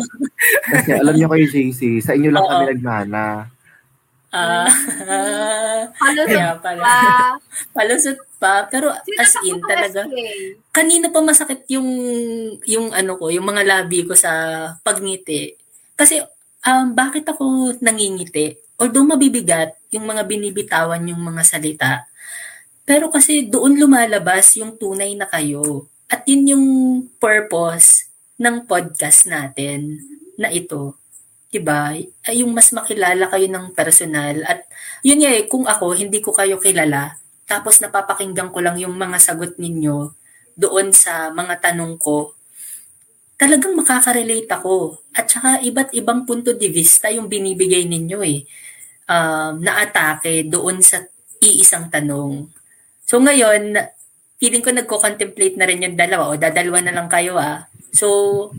E: Kasi alam niyo kayo, JC, sa inyo lang Oo. kami nagmana.
B: Ah,
C: Palusot
B: pala.
C: pa.
B: Palusot pa. Pero as in, talaga, kanina pa masakit yung, yung ano ko, yung mga labi ko sa pagngiti. Kasi, um, bakit ako nangingiti? Although mabibigat yung mga binibitawan yung mga salita, pero kasi doon lumalabas yung tunay na kayo. At yun yung purpose ng podcast natin na ito. 'di ba? Yung mas makilala kayo ng personal at yun nga eh, kung ako hindi ko kayo kilala, tapos napapakinggan ko lang yung mga sagot ninyo doon sa mga tanong ko. talagang makaka-relate ako. At saka iba't ibang punto de vista yung binibigay ninyo eh. Um, na atake doon sa iisang tanong. So ngayon, feeling ko nagko-contemplate na rin yung dalawa o dadalwa na lang kayo ah. So,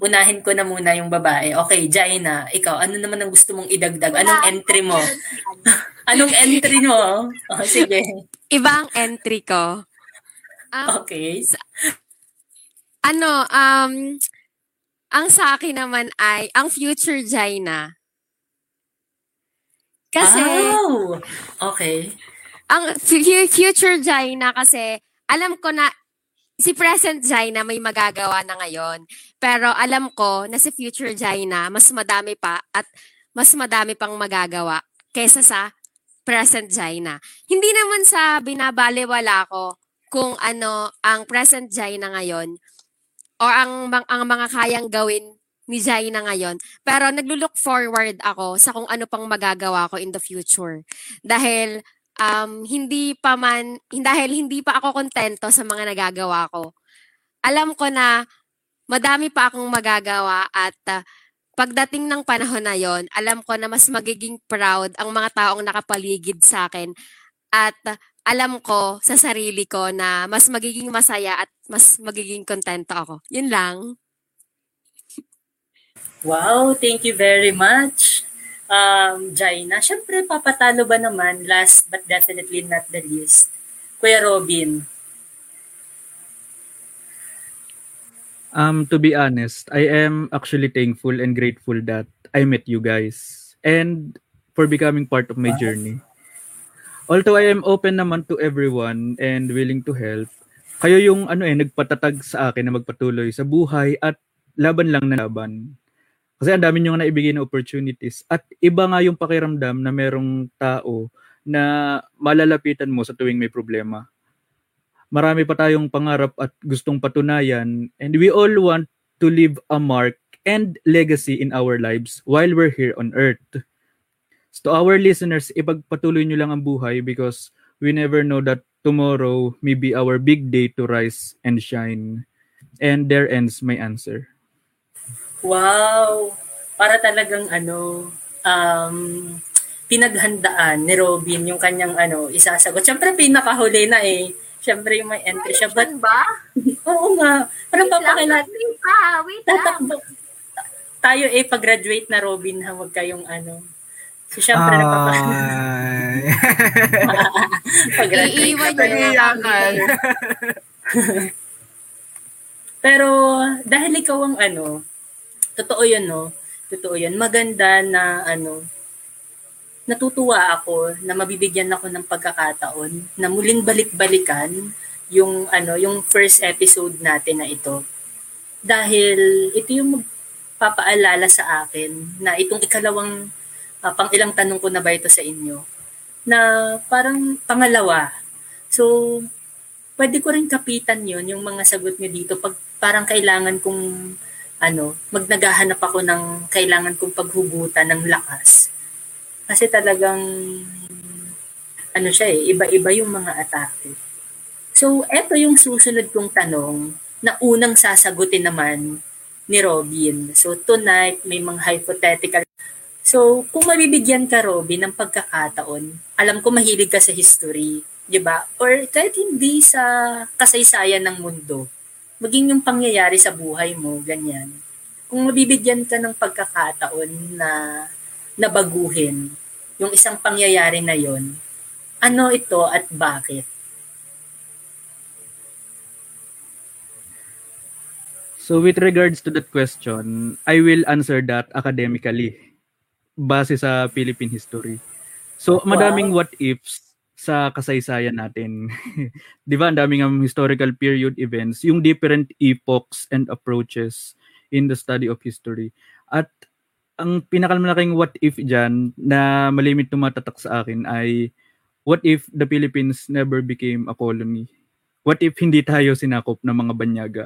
B: unahin ko na muna yung babae. Okay, Jaina, ikaw, ano naman ang gusto mong idagdag? Anong entry mo? Anong entry mo? Oh, sige.
D: Iba ang entry ko. Um,
B: Okay.
D: ano, um, ang sa akin naman ay, ang future Jaina. Kasi,
B: Oh, okay.
D: ang fu- future Jaina kasi, alam ko na, si present Jaina may magagawa na ngayon. Pero alam ko na si future Jaina, mas madami pa at mas madami pang magagawa kaysa sa present Jaina. Hindi naman sa binabaliwala ko kung ano ang present Jaina ngayon or ang, ang mga kayang gawin ni Jaina ngayon. Pero naglulook forward ako sa kung ano pang magagawa ko in the future. Dahil um, hindi pa man, dahil hindi pa ako kontento sa mga nagagawa ko. Alam ko na madami pa akong magagawa at ah, pagdating ng panahon na yon, alam ko na mas magiging proud ang mga taong nakapaligid sa akin at alam ko sa sarili ko na mas magiging masaya at mas magiging kontento ako. Yun lang.
B: Wow, thank you very much. Um, Jaina, syempre papatalo ba naman, last but definitely not the least, Kuya Robin.
G: Um, to be honest, I am actually thankful and grateful that I met you guys and for becoming part of my journey. Although I am open naman to everyone and willing to help, kayo yung ano eh nagpatatag sa akin na magpatuloy sa buhay at laban lang na laban. Kasi ang dami nyo nga naibigay na opportunities at iba nga yung pakiramdam na merong tao na malalapitan mo sa tuwing may problema marami pa tayong pangarap at gustong patunayan and we all want to leave a mark and legacy in our lives while we're here on earth. So to our listeners, ipagpatuloy nyo lang ang buhay because we never know that tomorrow may be our big day to rise and shine. And there ends my answer.
B: Wow! Para talagang ano, um, pinaghandaan ni Robin yung kanyang ano, isasagot. Siyempre, pinakahuli na eh. Siyempre, yung may entry siya. But,
C: ba?
B: oo nga. Parang
C: Wait lang,
B: papakila,
C: wait pa, wait lang.
B: tatakbo. Tayo eh, pag-graduate na Robin, ha, huwag kayong ano. So, syempre,
F: Ay.
B: napapakila. Pag-graduate
D: Iiwan
B: ka
D: nyo
B: pa
D: na
B: rin.
D: kami.
B: Pero dahil ikaw ang ano, totoo yun, no? Totoo yun. Maganda na ano, natutuwa ako na mabibigyan ako ng pagkakataon na muling balik-balikan yung ano, yung first episode natin na ito. Dahil ito yung magpapaalala sa akin na itong ikalawang ah, pang ilang tanong ko na ba ito sa inyo na parang pangalawa. So, pwede ko rin kapitan yon yung mga sagot nyo dito pag parang kailangan kong ano, magnagahanap ako ng kailangan kong paghugutan ng lakas. Kasi talagang ano siya eh, iba-iba yung mga atake. So, eto yung susunod kong tanong na unang sasagutin naman ni Robin. So, tonight, may mga hypothetical. So, kung mabibigyan ka, Robin, ng pagkakataon, alam ko mahilig ka sa history, di ba? Or kahit hindi sa kasaysayan ng mundo, maging yung pangyayari sa buhay mo, ganyan. Kung mabibigyan ka ng pagkakataon na nabaguhin yung isang pangyayari na yon, ano ito at bakit?
G: So with regards to that question, I will answer that academically base sa Philippine history. So madaming what ifs sa kasaysayan natin. 'Di ba? Ang daming um, historical period events, yung different epochs and approaches in the study of history. At ang pinakamalaking what if diyan na malimit tumatatak sa akin ay what if the Philippines never became a colony? What if hindi tayo sinakop ng mga banyaga?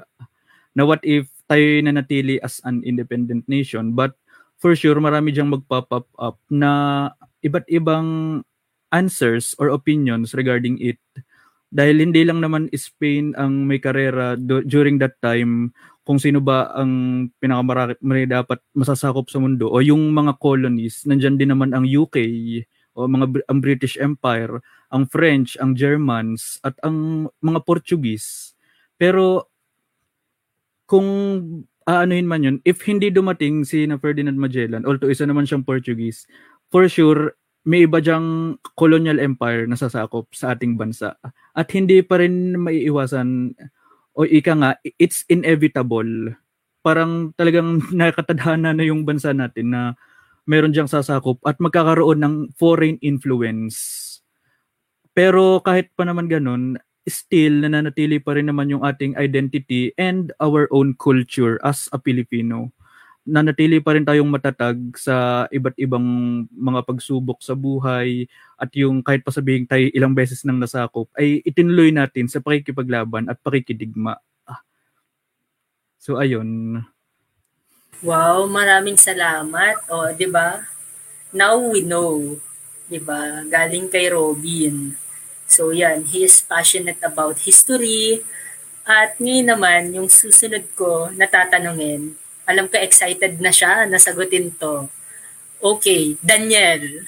G: na what if tayo nanatili as an independent nation but for sure marami diyang magpop up na iba't ibang answers or opinions regarding it dahil hindi lang naman Spain ang may karera do- during that time kung sino ba ang pinakamarami dapat masasakop sa mundo o yung mga colonies nandiyan din naman ang UK o mga ang British Empire ang French ang Germans at ang mga Portuguese. Pero kung aanuhin man yun if hindi dumating si na Ferdinand Magellan although isa naman siyang Portuguese for sure may iba diyang colonial empire na sasakop sa ating bansa. At hindi pa rin maiiwasan o ika nga it's inevitable. Parang talagang nakatadhana na yung bansa natin na meron diyang sasakop at magkakaroon ng foreign influence. Pero kahit pa naman ganun still nananatili pa rin naman yung ating identity and our own culture as a Filipino nanatili pa rin tayong matatag sa iba't ibang mga pagsubok sa buhay at yung kahit pa sabihin tayo ilang beses nang nasakop ay itinuloy natin sa pakikipaglaban at pakikidigma. Ah. So ayun.
B: Wow, maraming salamat. O, 'di ba? Now we know, 'di ba? Galing kay Robin. So yan, he is passionate about history. At ngayon naman, yung susunod ko na tatanungin, alam ko excited na siya na sagutin to. Okay, Daniel.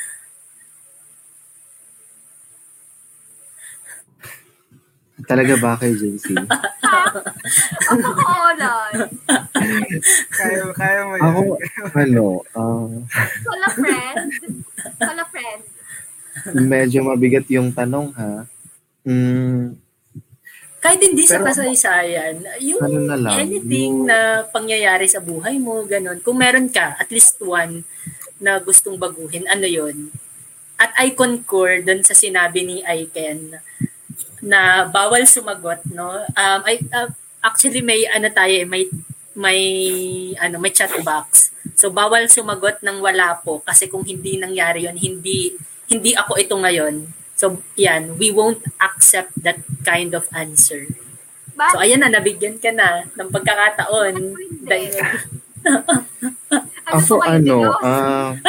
E: Talaga ba kay JC?
C: Ako kolon.
F: Kaya, kaya mo yan.
E: Ako, ano, ah,
C: Kola friend. Kola friend.
E: medyo mabigat yung tanong ha. Mm,
B: Kahit hindi sa
E: Pero-
B: kasaysayan, yung
E: Ano na lang,
B: anything
E: yung-
B: na pangyayari sa buhay mo, ganun. Kung meron ka, at least one na gustong baguhin, ano yon At I concur dun sa sinabi ni Aiken na bawal sumagot, no? Um, I, uh, actually, may ano tayo, eh, may may ano may chat box. So bawal sumagot ng wala po kasi kung hindi nangyari yon hindi hindi ako ito ngayon. So yan, we won't accept that kind of answer. So
C: Bakit?
B: ayan na, nabigyan ka na ng pagkakataon. Dahil,
C: Ano
E: ako ano, ah,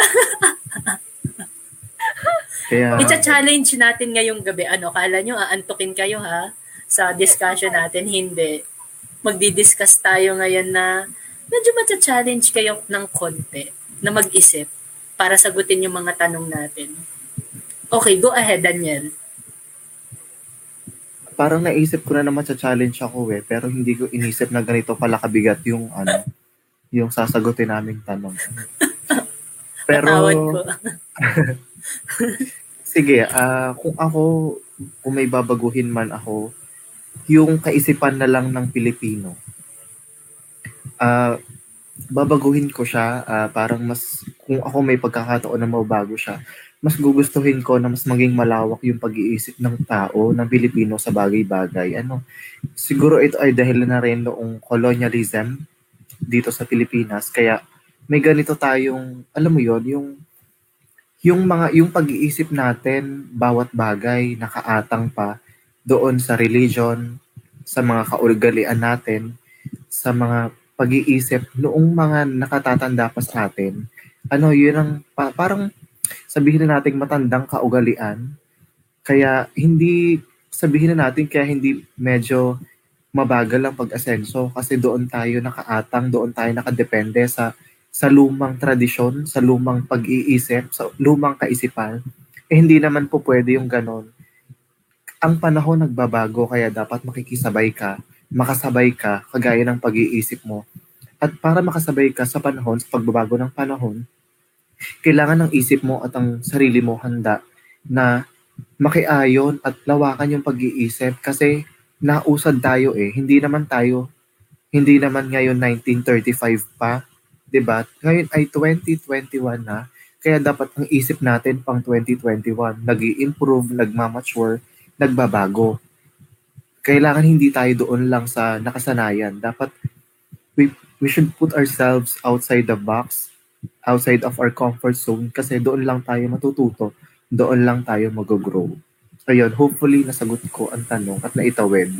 E: kaya,
B: Icha-challenge natin ngayong gabi. Ano, kala nyo aantukin kayo ha? Sa discussion natin, hindi. Magdi-discuss tayo ngayon na medyo matcha-challenge kayo ng konti na mag-isip para sagutin yung mga tanong natin. Okay, go ahead, Daniel.
E: parang naisip ko na naman sa challenge ako eh, pero hindi ko inisip na ganito pala kabigat yung ano, yung sasagutin naming tanong. Pero, sige, ah kung ako, kung may babaguhin man ako, yung kaisipan na lang ng Pilipino, ah babaguhin ko siya, ah, parang mas, kung ako may pagkakataon na mabago siya, mas gugustuhin ko na mas maging malawak yung pag-iisip ng tao, ng Pilipino sa bagay-bagay. Ano, siguro ito ay dahil na rin noong colonialism dito sa Pilipinas, kaya may ganito tayong, alam mo yon yung yung mga yung pag-iisip natin bawat bagay nakaatang pa doon sa religion, sa mga kaugalian natin, sa mga pag-iisip noong mga nakatatanda pa sa atin. Ano, yun ang pa- parang sabihin na natin matandang kaugalian. Kaya hindi sabihin na natin kaya hindi medyo mabagal ang pag-asenso kasi doon tayo nakaatang, doon tayo nakadepende sa sa lumang tradisyon, sa lumang pag-iisip, sa lumang kaisipan, eh hindi naman po pwede yung ganon. Ang panahon nagbabago kaya dapat makikisabay ka, makasabay ka, kagaya ng pag-iisip mo. At para makasabay ka sa panahon, sa pagbabago ng panahon, kailangan ng isip mo at ang sarili mo handa na makiayon at lawakan yung pag-iisip kasi nausad tayo eh. Hindi naman tayo, hindi naman ngayon 1935 pa, 'di ba? Ngayon ay 2021 na. Kaya dapat ang isip natin pang 2021, nag improve nagmamature, nagbabago. Kailangan hindi tayo doon lang sa nakasanayan. Dapat we, we should put ourselves outside the box, outside of our comfort zone kasi doon lang tayo matututo, doon lang tayo mag-grow. Ayun, hopefully nasagot ko ang tanong at naitawid.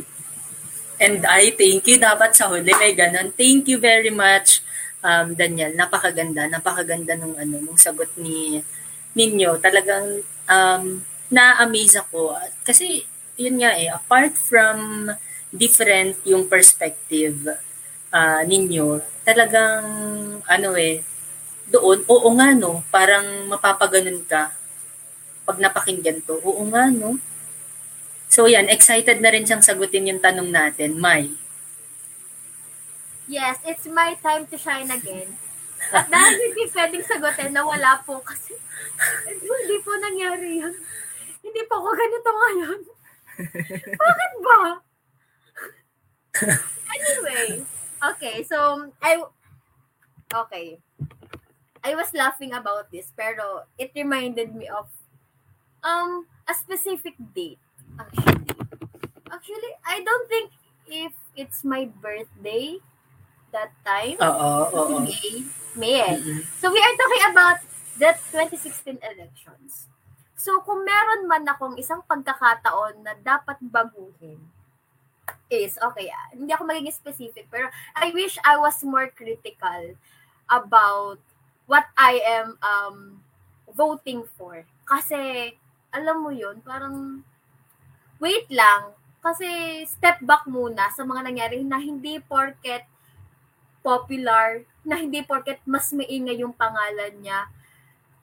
B: And I thank you. Dapat sa huli may ganun. Thank you very much, um, Daniel. Napakaganda. Napakaganda nung, ano, nung sagot ni ninyo. Talagang um, na-amaze ako. Kasi yun nga eh, apart from different yung perspective ah, ninyo, talagang ano eh, doon, oo nga no, parang mapapaganon ka pag napakinggan to. Oo nga no. So yan, excited na rin siyang sagutin yung tanong natin. May.
C: Yes, it's my time to shine again. At dahil hindi pwedeng sagutin na wala po kasi hindi po nangyari yan. Hindi po ako ganito ngayon. Bakit ba? anyway, okay, so I okay. I was laughing about this pero it reminded me of um a specific date actually. Actually, I don't think if it's my birthday that time.
B: Oo, oo.
C: May. May eh.
B: Mm-mm.
C: So we are talking about the 2016 elections. So kung meron man akong isang pagkakataon na dapat baguhin, is, okay, ah, hindi ako magiging specific, pero I wish I was more critical about what I am um, voting for. Kasi, alam mo yun, parang, wait lang, kasi step back muna sa mga nangyari na hindi porket popular, na hindi porket mas maingay yung pangalan niya,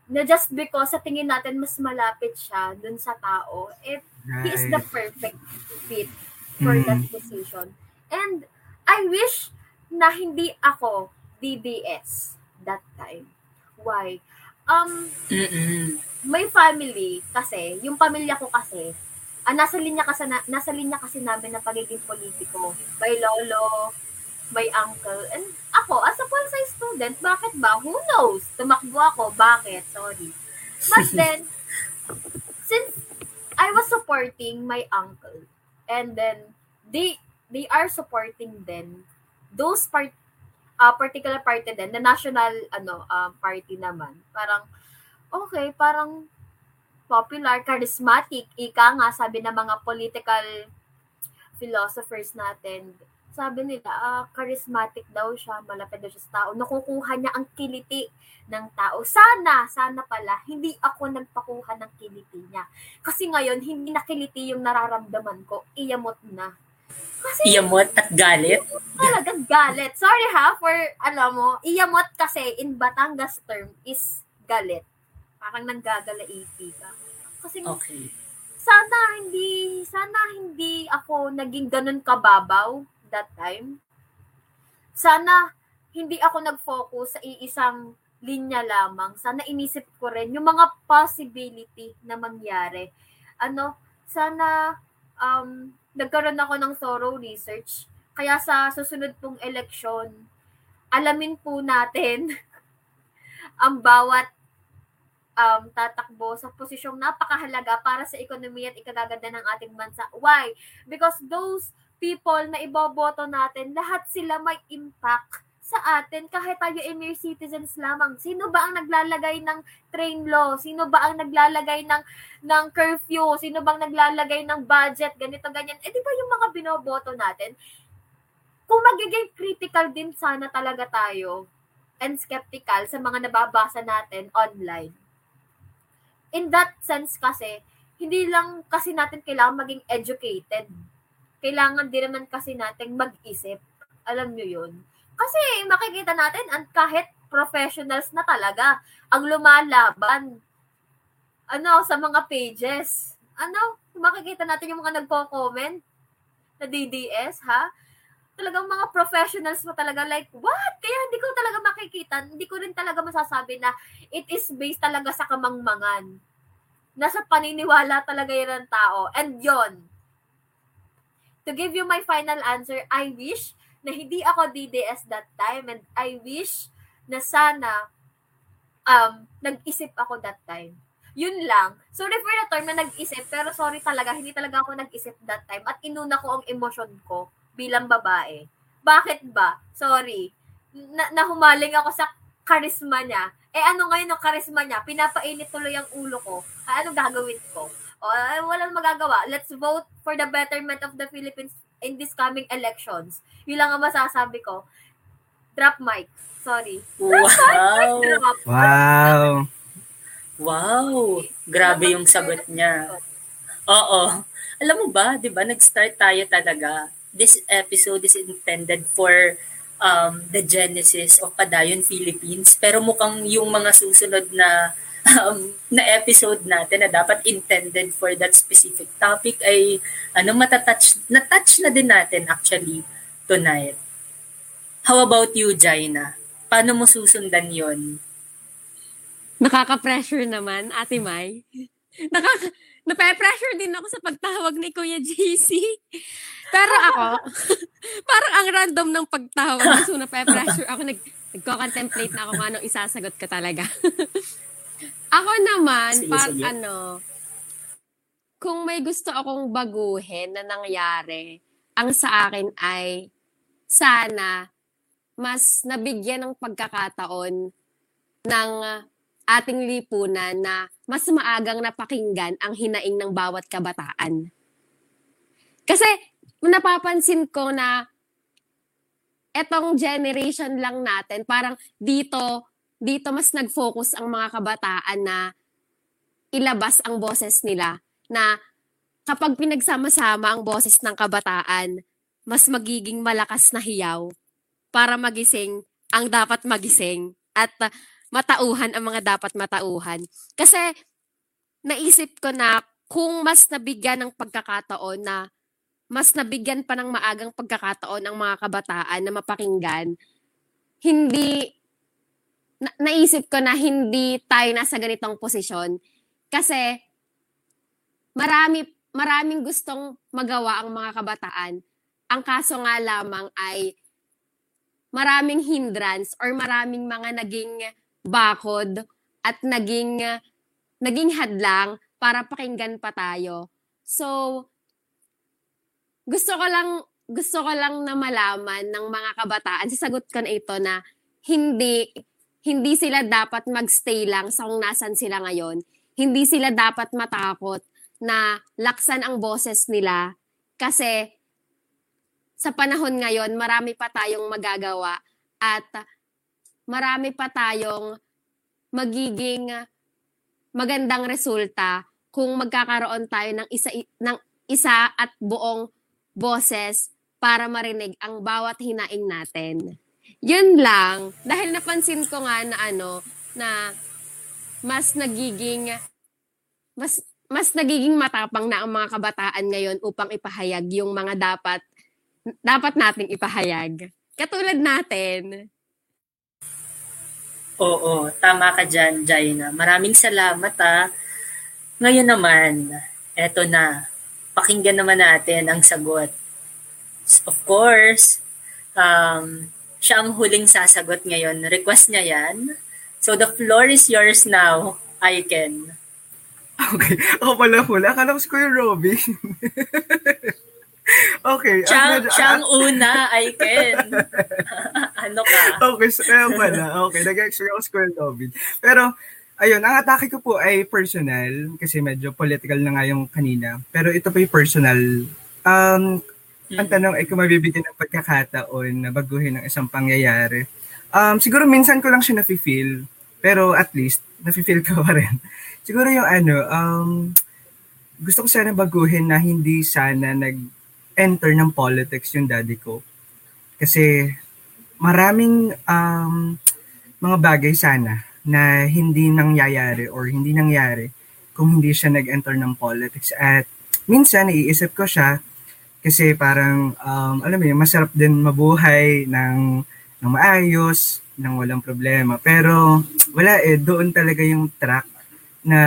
C: na just because sa tingin natin mas malapit siya dun sa tao, eh, he is the perfect fit for
F: Mm.
C: that position. And I wish na hindi ako DDS that time. Why? Um,
B: Mm-mm.
C: may family kasi, yung pamilya ko kasi, ah, nasa linya kasi na, nasa linya kasi namin na pagiging politiko. May lolo, may uncle, and ako, as a full size student, bakit ba? Who knows? Tumakbo ako, bakit? Sorry. But then, since I was supporting my uncle, and then they they are supporting then those part uh, particular party din, the national ano um, party naman. Parang okay, parang popular, charismatic, ika nga sabi ng mga political philosophers natin. Sabi nila, ah, charismatic daw siya, malapit daw siya sa tao. Nakukuha niya ang kiliti ng tao. Sana, sana pala, hindi ako nagpakuha ng kiliti niya. Kasi ngayon, hindi nakiliti yung nararamdaman ko. Iyamot na. Kasi
B: Iyamot at galit.
C: talagang galit. Sorry ha, for, alam mo, iyamot kasi in Batangas term is galit. Parang nanggagalaiti ka. Kasi
B: Okay.
C: sana hindi, sana hindi ako naging ganun kababaw that time. Sana hindi ako nag-focus sa iisang linya lamang. Sana inisip ko rin yung mga possibility na mangyari. Ano, sana um, nagkaroon ako ng thorough research. Kaya sa susunod pong eleksyon, alamin po natin ang bawat um, tatakbo sa posisyong napakahalaga para sa ekonomiya at ikagaganda ng ating bansa. Why? Because those people na iboboto natin, lahat sila may impact sa atin kahit tayo ay mere citizens lamang. Sino ba ang naglalagay ng train law? Sino ba ang naglalagay ng ng curfew? Sino bang naglalagay ng budget? Ganito, ganyan. Eh, di ba yung mga binoboto natin? Kung magiging critical din sana talaga tayo and skeptical sa mga nababasa natin online. In that sense kasi, hindi lang kasi natin kailangan maging educated. Kailangan din naman kasi natin mag-isip. Alam nyo yun? Kasi makikita natin, ang kahit professionals na talaga, ang lumalaban ano, sa mga pages. Ano, makikita natin yung mga nagko-comment na DDS, ha? Talagang mga professionals mo talaga like, what? Kaya hindi ko talaga makikita, hindi ko rin talaga masasabi na it is based talaga sa kamangmangan. Nasa paniniwala talaga yun ng tao. And yon to give you my final answer, I wish na hindi ako DDS that time and I wish na sana um, nag-isip ako that time. Yun lang. Sorry for the term na nag-isip, pero sorry talaga, hindi talaga ako nag-isip that time at inuna ko ang emosyon ko bilang babae. Bakit ba? Sorry. Na nahumaling ako sa charisma niya. Eh ano ngayon ang charisma niya? Pinapainit tuloy ang ulo ko. Anong gagawin ko? O, eh, walang magagawa. Let's vote for the betterment of the Philippines in this coming elections. Yun lang ang masasabi ko. Drop mic. Sorry.
B: Wow.
C: Drop.
F: Wow.
B: Wow. Grabe yung sagot niya. Oo. alam mo ba, 'di ba, nag-start tayo talaga. This episode is intended for um, the genesis of Padayon Philippines. Pero mukhang yung mga susunod na um, na episode natin na dapat intended for that specific topic ay ano matatouch na touch na din natin actually tonight. How about you, Jaina? Paano mo susundan 'yon?
D: Nakaka-pressure naman, Ate Mai. Nakaka nape-pressure din ako sa pagtawag ni Kuya JC. Pero ako, parang ang random ng pagtawag. So, nape-pressure ako. Nag, nagko-contemplate na ako kung anong isasagot ka talaga. ako naman,
B: Sige,
D: par,
B: sige.
D: ano, kung may gusto akong baguhin na nangyari, ang sa akin ay sana mas nabigyan ng pagkakataon ng ating lipunan na mas maagang napakinggan ang hinaing ng bawat kabataan. Kasi napapansin ko na etong generation lang natin, parang dito, dito mas nag-focus ang mga kabataan na ilabas ang boses nila na kapag pinagsama-sama ang boses ng kabataan, mas magiging malakas na hiyaw para magising ang dapat magising at uh, matauhan ang mga dapat matauhan. Kasi naisip ko na kung mas nabigyan ng pagkakataon na mas nabigyan pa ng maagang pagkakataon ang mga kabataan na mapakinggan, hindi na, naisip ko na hindi tayo nasa ganitong posisyon kasi marami maraming gustong magawa ang mga kabataan. Ang kaso nga lamang ay maraming hindrance or maraming mga naging bakod at naging naging hadlang para pakinggan pa tayo. So gusto ko lang gusto ko lang na malaman ng mga kabataan, sasagot ko na ito na hindi hindi sila dapat magstay lang sa kung nasan sila ngayon. Hindi sila dapat matakot na laksan ang boses nila kasi sa panahon ngayon marami pa tayong magagawa at marami pa tayong magiging magandang resulta kung magkakaroon tayo ng isa ng isa at buong boses para marinig ang bawat hinaing natin. Yun lang dahil napansin ko nga na ano na mas nagiging mas mas nagiging matapang na ang mga kabataan ngayon upang ipahayag yung mga dapat dapat nating ipahayag. Katulad natin.
B: Oo, tama ka dyan, Jaina. Maraming salamat ah. Ngayon naman, eto na. Pakinggan naman natin ang sagot. Of course, um, siya ang huling sasagot ngayon. Request niya yan. So the floor is yours now, Aiken.
F: Okay. Ako pala hula. Akala ko si Kuya Robin. okay.
B: Siya,
F: medyo-
B: siya ang una, Aiken. ano ka?
F: Okay, so kaya pala. Okay, nag-expect ako Kuya Robin. Pero, ayun, ang atake ko po ay personal kasi medyo political na nga yung kanina. Pero ito po yung personal. Um, ang tanong ay kung mabibigyan ng pagkakataon na baguhin ang isang pangyayari. Um, siguro minsan ko lang siya nafe-feel, pero at least, nafe-feel ko pa rin. Siguro yung ano, um, gusto ko sana baguhin na hindi sana nag-enter ng politics yung daddy ko. Kasi maraming um, mga bagay sana na hindi nangyayari or hindi nangyari kung hindi siya nag-enter ng politics. At minsan, naiisip ko siya kasi parang, um, alam mo yun, masarap din mabuhay ng, ng maayos, ng walang problema. Pero wala eh, doon talaga yung track na,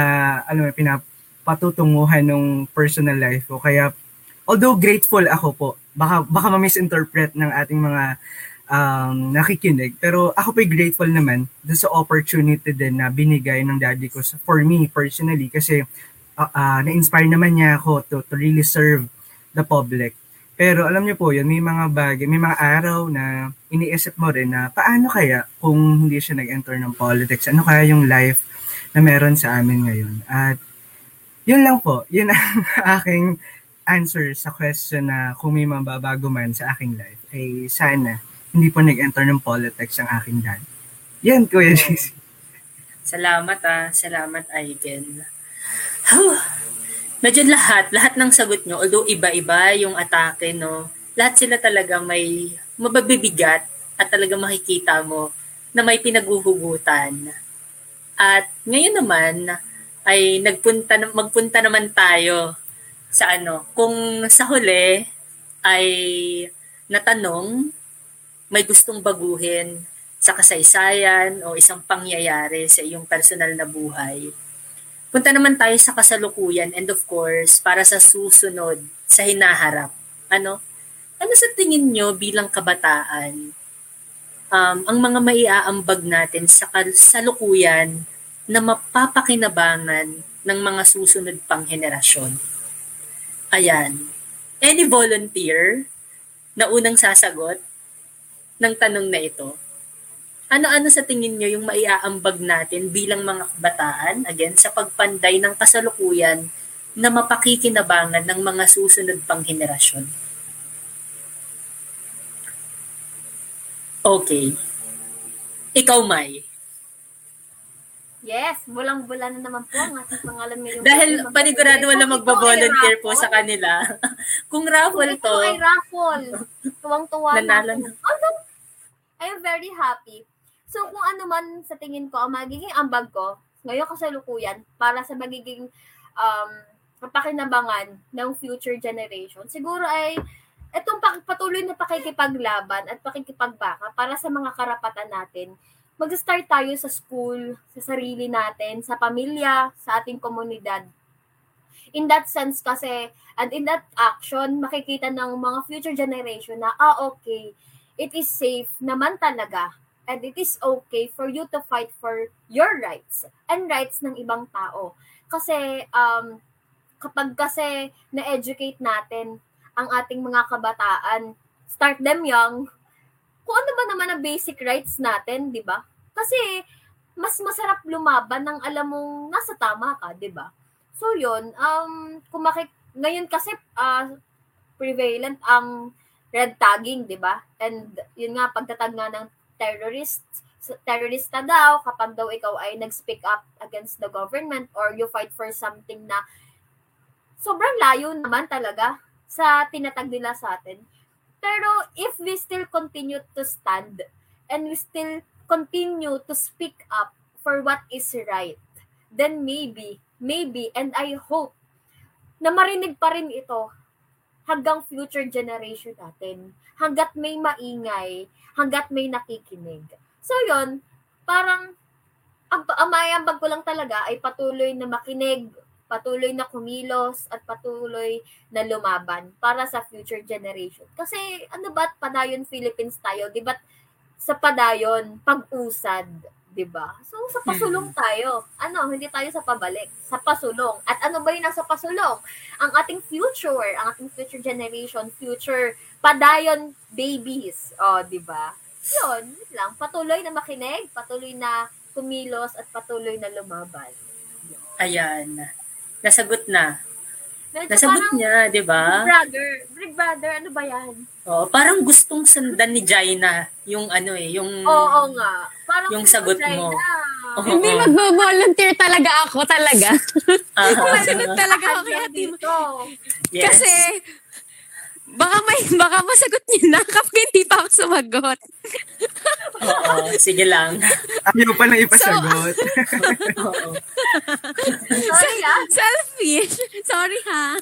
F: alam mo, pinapatutunguhan ng personal life ko. Kaya, although grateful ako po, baka, baka ma-misinterpret ng ating mga um, nakikinig. Pero ako po'y grateful naman doon sa opportunity din na binigay ng daddy ko for me personally kasi uh, uh, na-inspire naman niya ako to, to really serve the public. Pero alam niyo po yun, may mga bagay, may mga araw na iniisip mo rin na paano kaya kung hindi siya nag-enter ng politics? Ano kaya yung life na meron sa amin ngayon? At yun lang po, yun ang aking answer sa question na kung may mababago man sa aking life, ay sana hindi po nag-enter ng politics ang aking dad. Yan, Kuya JC.
B: Salamat ah. Salamat, Aiken. Huh. Medyo lahat, lahat ng sagot nyo, although iba-iba yung atake, no, lahat sila talaga may mababibigat at talaga makikita mo na may pinaguhugutan. At ngayon naman ay nagpunta magpunta naman tayo sa ano, kung sa huli ay natanong may gustong baguhin sa kasaysayan o isang pangyayari sa iyong personal na buhay. Punta naman tayo sa kasalukuyan and of course, para sa susunod, sa hinaharap. Ano? Ano sa tingin nyo bilang kabataan um, ang mga maiaambag natin sa kasalukuyan na mapapakinabangan ng mga susunod pang henerasyon. Ayan. Any volunteer na unang sasagot ng tanong na ito? Ano-ano sa tingin nyo yung maiaambag natin bilang mga kabataan, again, sa pagpanday ng kasalukuyan na mapakikinabangan ng mga susunod pang henerasyon? Okay. Ikaw, Mai.
C: Yes, bulang-bula na naman po ang ating pangalan ngayong
B: Dahil panigurado wala
C: ito
B: magbavolunteer po sa kanila. Kung raffle
C: ito
B: to,
C: ay raffle. Tuwang-tuwa na
B: Nanalo
C: ako.
B: na.
C: Oh. I am very happy. So, kung ano man sa tingin ko ang magiging ambag ko, ngayon kasalukuyan, para sa magiging um, kapakinabangan ng future generation, siguro ay itong pa- patuloy na pakikipaglaban at pakikipagbaka para sa mga karapatan natin mag-start tayo sa school, sa sarili natin, sa pamilya, sa ating komunidad. In that sense kasi, and in that action, makikita ng mga future generation na, ah, okay, it is safe naman talaga and it is okay for you to fight for your rights and rights ng ibang tao. Kasi, um, kapag kasi na-educate natin ang ating mga kabataan, start them young, kung ano ba naman ang basic rights natin, di ba? Kasi, mas masarap lumaban ng alam mong nasa tama ka, di ba? So, yun, um, kung makik- ngayon kasi, ah, prevalent ang red tagging, di ba? And, yun nga, pagtatag nga ng terrorist, terrorista daw, kapag daw ikaw ay nag-speak up against the government or you fight for something na sobrang layo naman talaga sa tinatag nila sa atin. Pero if we still continue to stand and we still continue to speak up for what is right, then maybe, maybe, and I hope na marinig pa rin ito hanggang future generation natin. Hanggat may maingay, hanggat may nakikinig. So yon parang ang amayambag ko lang talaga ay patuloy na makinig, patuloy na kumilos, at patuloy na lumaban para sa future generation. Kasi ano ba, padayon Philippines tayo, di ba sa padayon, pag-usad, di ba? So sa pasulong tayo. Ano, hindi tayo sa pabalik, sa pasulong. At ano ba yung nasa pasulong? Ang ating future, ang ating future generation, future padayon babies. O, di ba? Yun lang. Patuloy na makinig, patuloy na kumilos, at patuloy na lumaban.
B: ayan, nasagot na.
C: Medyo
B: Nasagot
C: parang
B: niya, di
C: Big
B: ba?
C: brother, big brother, ano ba yan?
B: Oh, parang gustong sundan ni Jaina yung ano eh, yung
C: Oo nga. Parang
B: Yung sagot
C: Jaina.
B: mo. Oo.
D: Hindi magbo-volunteer talaga ako talaga.
B: Ah,
D: Sumasagot talaga ako kay
C: Kanya
D: Ate Mo.
C: dito.
B: yes.
D: Kasi, baka may, baka masagot niyo na kapag hindi pa ako sumagot.
B: Oo, sige lang.
F: Ayaw pa na ipasagot.
B: Oo.
C: Sorry ah.
D: Selfish. Sorry ha.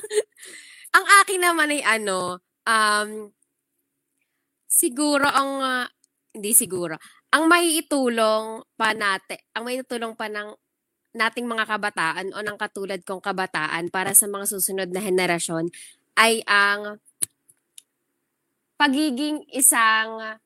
D: Ang akin naman ay ano, um, siguro ang, ah, hindi siguro, ang may itulong pa natin, ang may itulong pa ng nating mga kabataan o ng katulad kong kabataan para sa mga susunod na henerasyon ay ang pagiging isang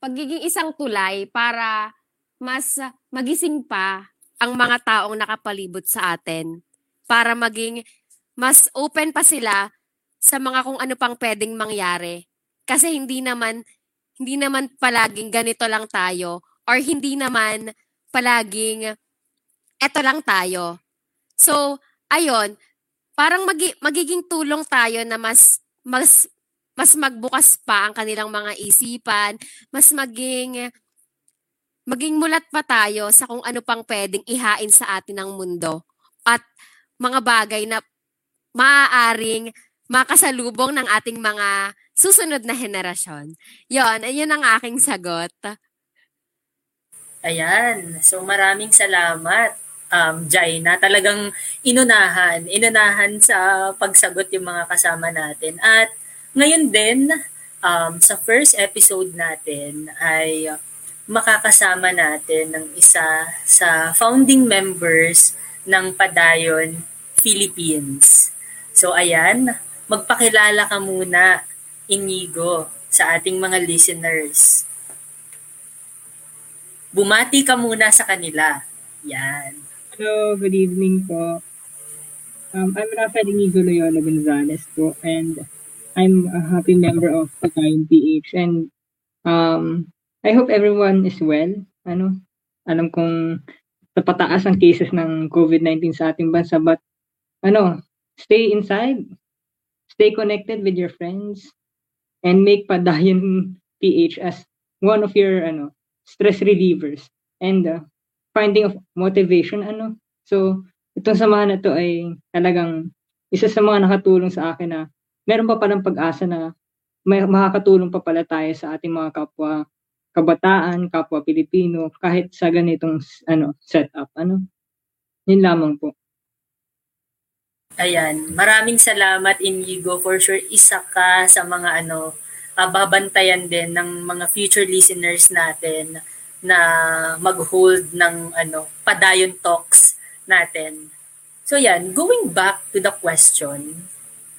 D: pagiging isang tulay para mas magising pa ang mga taong nakapalibot sa atin para maging mas open pa sila sa mga kung ano pang pwedeng mangyari. Kasi hindi naman hindi naman palaging ganito lang tayo or hindi naman palaging eto lang tayo. So, ayun, parang magi- magiging tulong tayo na mas mas mas magbukas pa ang kanilang mga isipan, mas maging maging mulat pa tayo sa kung ano pang pwedeng ihain sa atin ng mundo at mga bagay na maaaring makasalubong ng ating mga susunod na henerasyon. Yon, ayun ang aking sagot.
B: Ayan. So maraming salamat, um, Jaina. Talagang inunahan. Inunahan sa pagsagot yung mga kasama natin. At ngayon din, um, sa first episode natin ay makakasama natin ng isa sa founding members ng Padayon Philippines. So ayan, magpakilala ka muna, Inigo, sa ating mga listeners bumati ka muna sa kanila. Yan.
H: Hello, good evening po. Um, I'm Rafael Inigo Loyola Gonzalez po and I'm a happy member of Pagkain PH and um, I hope everyone is well. Ano, alam kong napataas ang cases ng COVID-19 sa ating bansa but ano, stay inside, stay connected with your friends, and make Padayon PH as one of your ano stress relievers and uh, finding of motivation ano? So itong samahan na to ay talagang isa sa mga nakatulong sa akin na meron pa palang pag-asa na may makakatulong pa pala tayo sa ating mga kapwa kabataan, kapwa Pilipino kahit sa ganitong ano setup. Ano? Yun lamang po.
B: Ayan, maraming salamat Inigo for sure isa ka sa mga ano babantayan din ng mga future listeners natin na mag-hold ng ano padayon talks natin. So yan, going back to the question,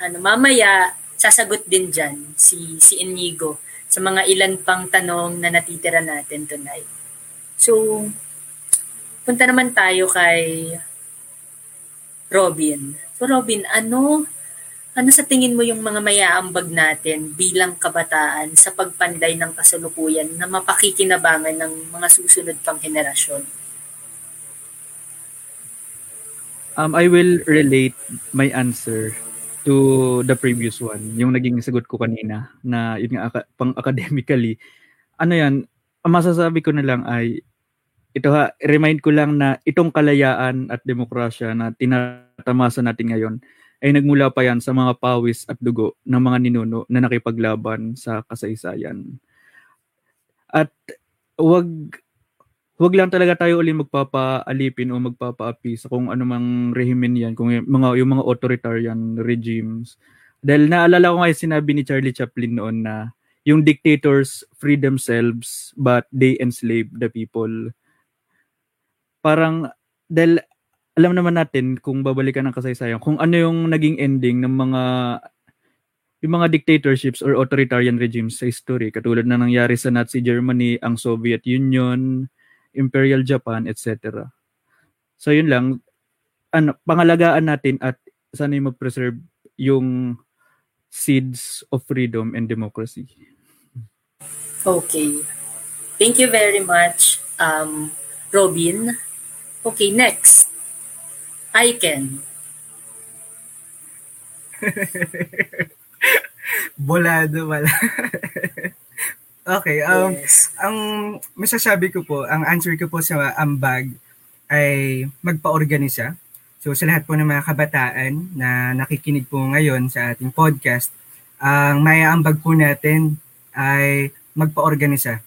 B: ano mamaya sasagot din diyan si si Inigo sa mga ilan pang tanong na natitira natin tonight. So punta naman tayo kay Robin. So Robin, ano ano sa tingin mo yung mga mayaambag natin bilang kabataan sa pagpanday ng kasalukuyan na mapakikinabangan ng mga susunod pang henerasyon?
G: Um, I will relate my answer to the previous one, yung naging sagot ko kanina na yun nga pang academically. Ano yan, ang masasabi ko na lang ay ito ha, remind ko lang na itong kalayaan at demokrasya na tinatamasa natin ngayon ay nagmula pa yan sa mga pawis at dugo ng mga ninuno na nakipaglaban sa kasaysayan. At wag wag lang talaga tayo uli magpapaalipin o magpapaapi sa kung anumang rehimen yan, kung yung mga, yung mga authoritarian regimes. Dahil naalala ko nga sinabi ni Charlie Chaplin noon na yung dictators free themselves but they enslave the people. Parang dahil alam naman natin kung babalikan ng kasaysayan kung ano yung naging ending ng mga yung mga dictatorships or authoritarian regimes sa history katulad na nangyari sa Nazi Germany, ang Soviet Union, Imperial Japan, etc. So yun lang ano, pangalagaan natin at sana yung mag-preserve yung seeds of freedom and democracy.
B: Okay. Thank you very much, um, Robin. Okay, next. I can.
F: Bolado wala. okay, um,
B: Yes.
F: ang masasabi ko po, ang answer ko po sa ambag ay magpa-organisa. So sa lahat po ng mga kabataan na nakikinig po ngayon sa ating podcast, ang maiaambag po natin ay magpa-organisa.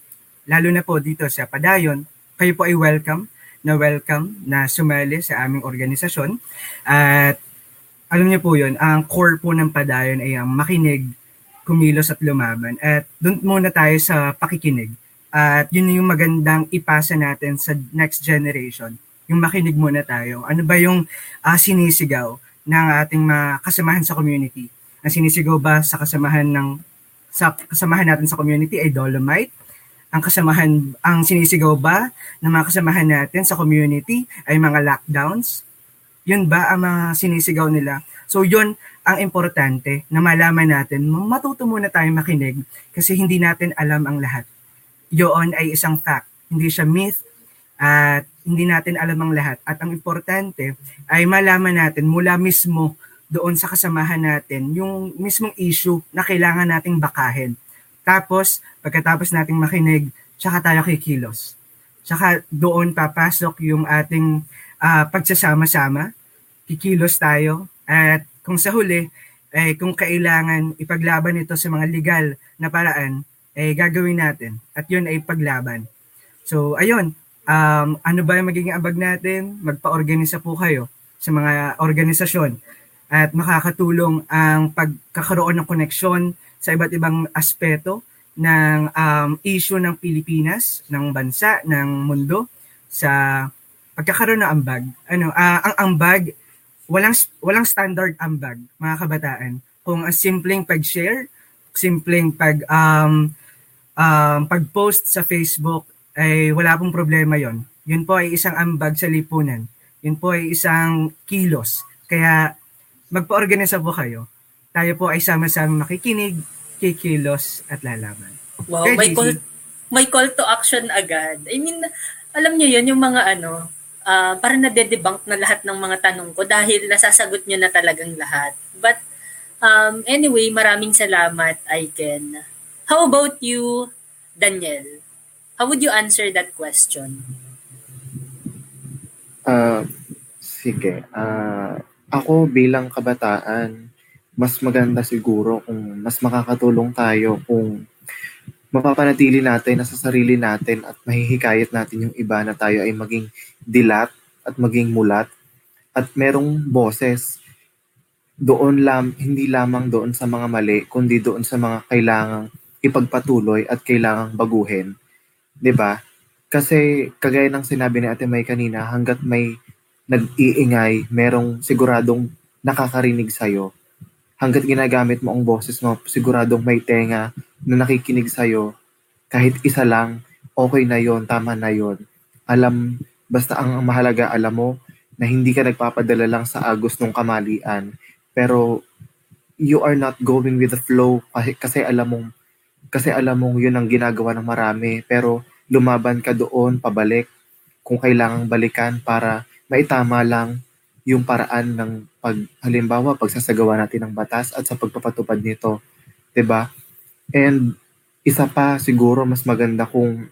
F: Lalo na po dito sa Padayon, kayo po ay welcome na welcome na sumali sa aming organisasyon. At alam niyo po yun, ang core po ng Padayon ay ang makinig, kumilos at lumaban. At doon muna tayo sa pakikinig. At yun yung magandang ipasa natin sa next generation. Yung makinig muna tayo. Ano ba yung uh, sinisigaw ng ating mga kasamahan sa community? Ang sinisigaw ba sa kasamahan ng sa kasamahan natin sa community ay Dolomite? Ang kasamahan, ang sinisigaw ba ng mga kasamahan natin sa community ay mga lockdowns? Yun ba ang mga sinisigaw nila? So yun ang importante na malaman natin, matuto muna tayo makinig kasi hindi natin alam ang lahat. Yun ay isang fact, hindi siya myth at hindi natin alam ang lahat. At ang importante ay malaman natin mula mismo doon sa kasamahan natin yung mismong issue na kailangan nating bakahin. Tapos, pagkatapos nating makinig, tsaka tayo kikilos. Tsaka doon papasok yung ating uh, pagsasama-sama, kikilos tayo, at kung sa huli, eh, kung kailangan ipaglaban ito sa mga legal na paraan, eh, gagawin natin. At yun ay paglaban. So, ayun, um, ano ba yung magiging abag natin? Magpa-organisa po kayo sa mga organisasyon at makakatulong ang pagkakaroon ng koneksyon sa iba't ibang aspeto ng um, issue ng Pilipinas, ng bansa, ng mundo sa pagkakaroon ng ambag. Ano, uh, ang ambag, walang walang standard ambag, mga kabataan. Kung ang simpleng pag-share, simpleng pag um, um, pag-post sa Facebook ay wala pong problema 'yon. Yun po ay isang ambag sa lipunan. Yun po ay isang kilos. Kaya magpa-organisa po kayo. Tayo po ay sama-sama makikinig, kikilos at lalaman.
B: Wow,
F: Okay,
B: may call, may call to action agad. I mean, alam niyo yun, yung mga ano, ah parang nade-debunk na lahat ng mga tanong ko dahil nasasagot niyo na talagang lahat. But um, anyway, maraming salamat, Aiken. How about you, Daniel? How would you answer that question?
E: Ah, sige. Ah, ako bilang kabataan, mas maganda siguro kung mas makakatulong tayo kung mapapanatili natin na sa sarili natin at mahihikayat natin yung iba na tayo ay maging dilat at maging mulat at merong boses doon lam hindi lamang doon sa mga mali kundi doon sa mga kailangang ipagpatuloy at kailangang baguhin. 'di ba? Kasi kagaya ng sinabi ni Ate May kanina hanggat may nag-iingay merong siguradong nakakarinig sa'yo. Hanggat ginagamit mo ang boses mo siguradong may tenga na nakikinig sa'yo kahit isa lang okay na yon tama na yon alam basta ang mahalaga alam mo na hindi ka nagpapadala lang sa agos ng kamalian. Pero you are not going with the flow kasi, kasi alam mong kasi alam mong yun ang ginagawa ng marami. Pero lumaban ka doon pabalik kung kailangang balikan para maitama lang yung paraan ng pag halimbawa pagsasagawa natin ng batas at sa pagpapatupad nito. 'di ba and isa pa siguro mas maganda kung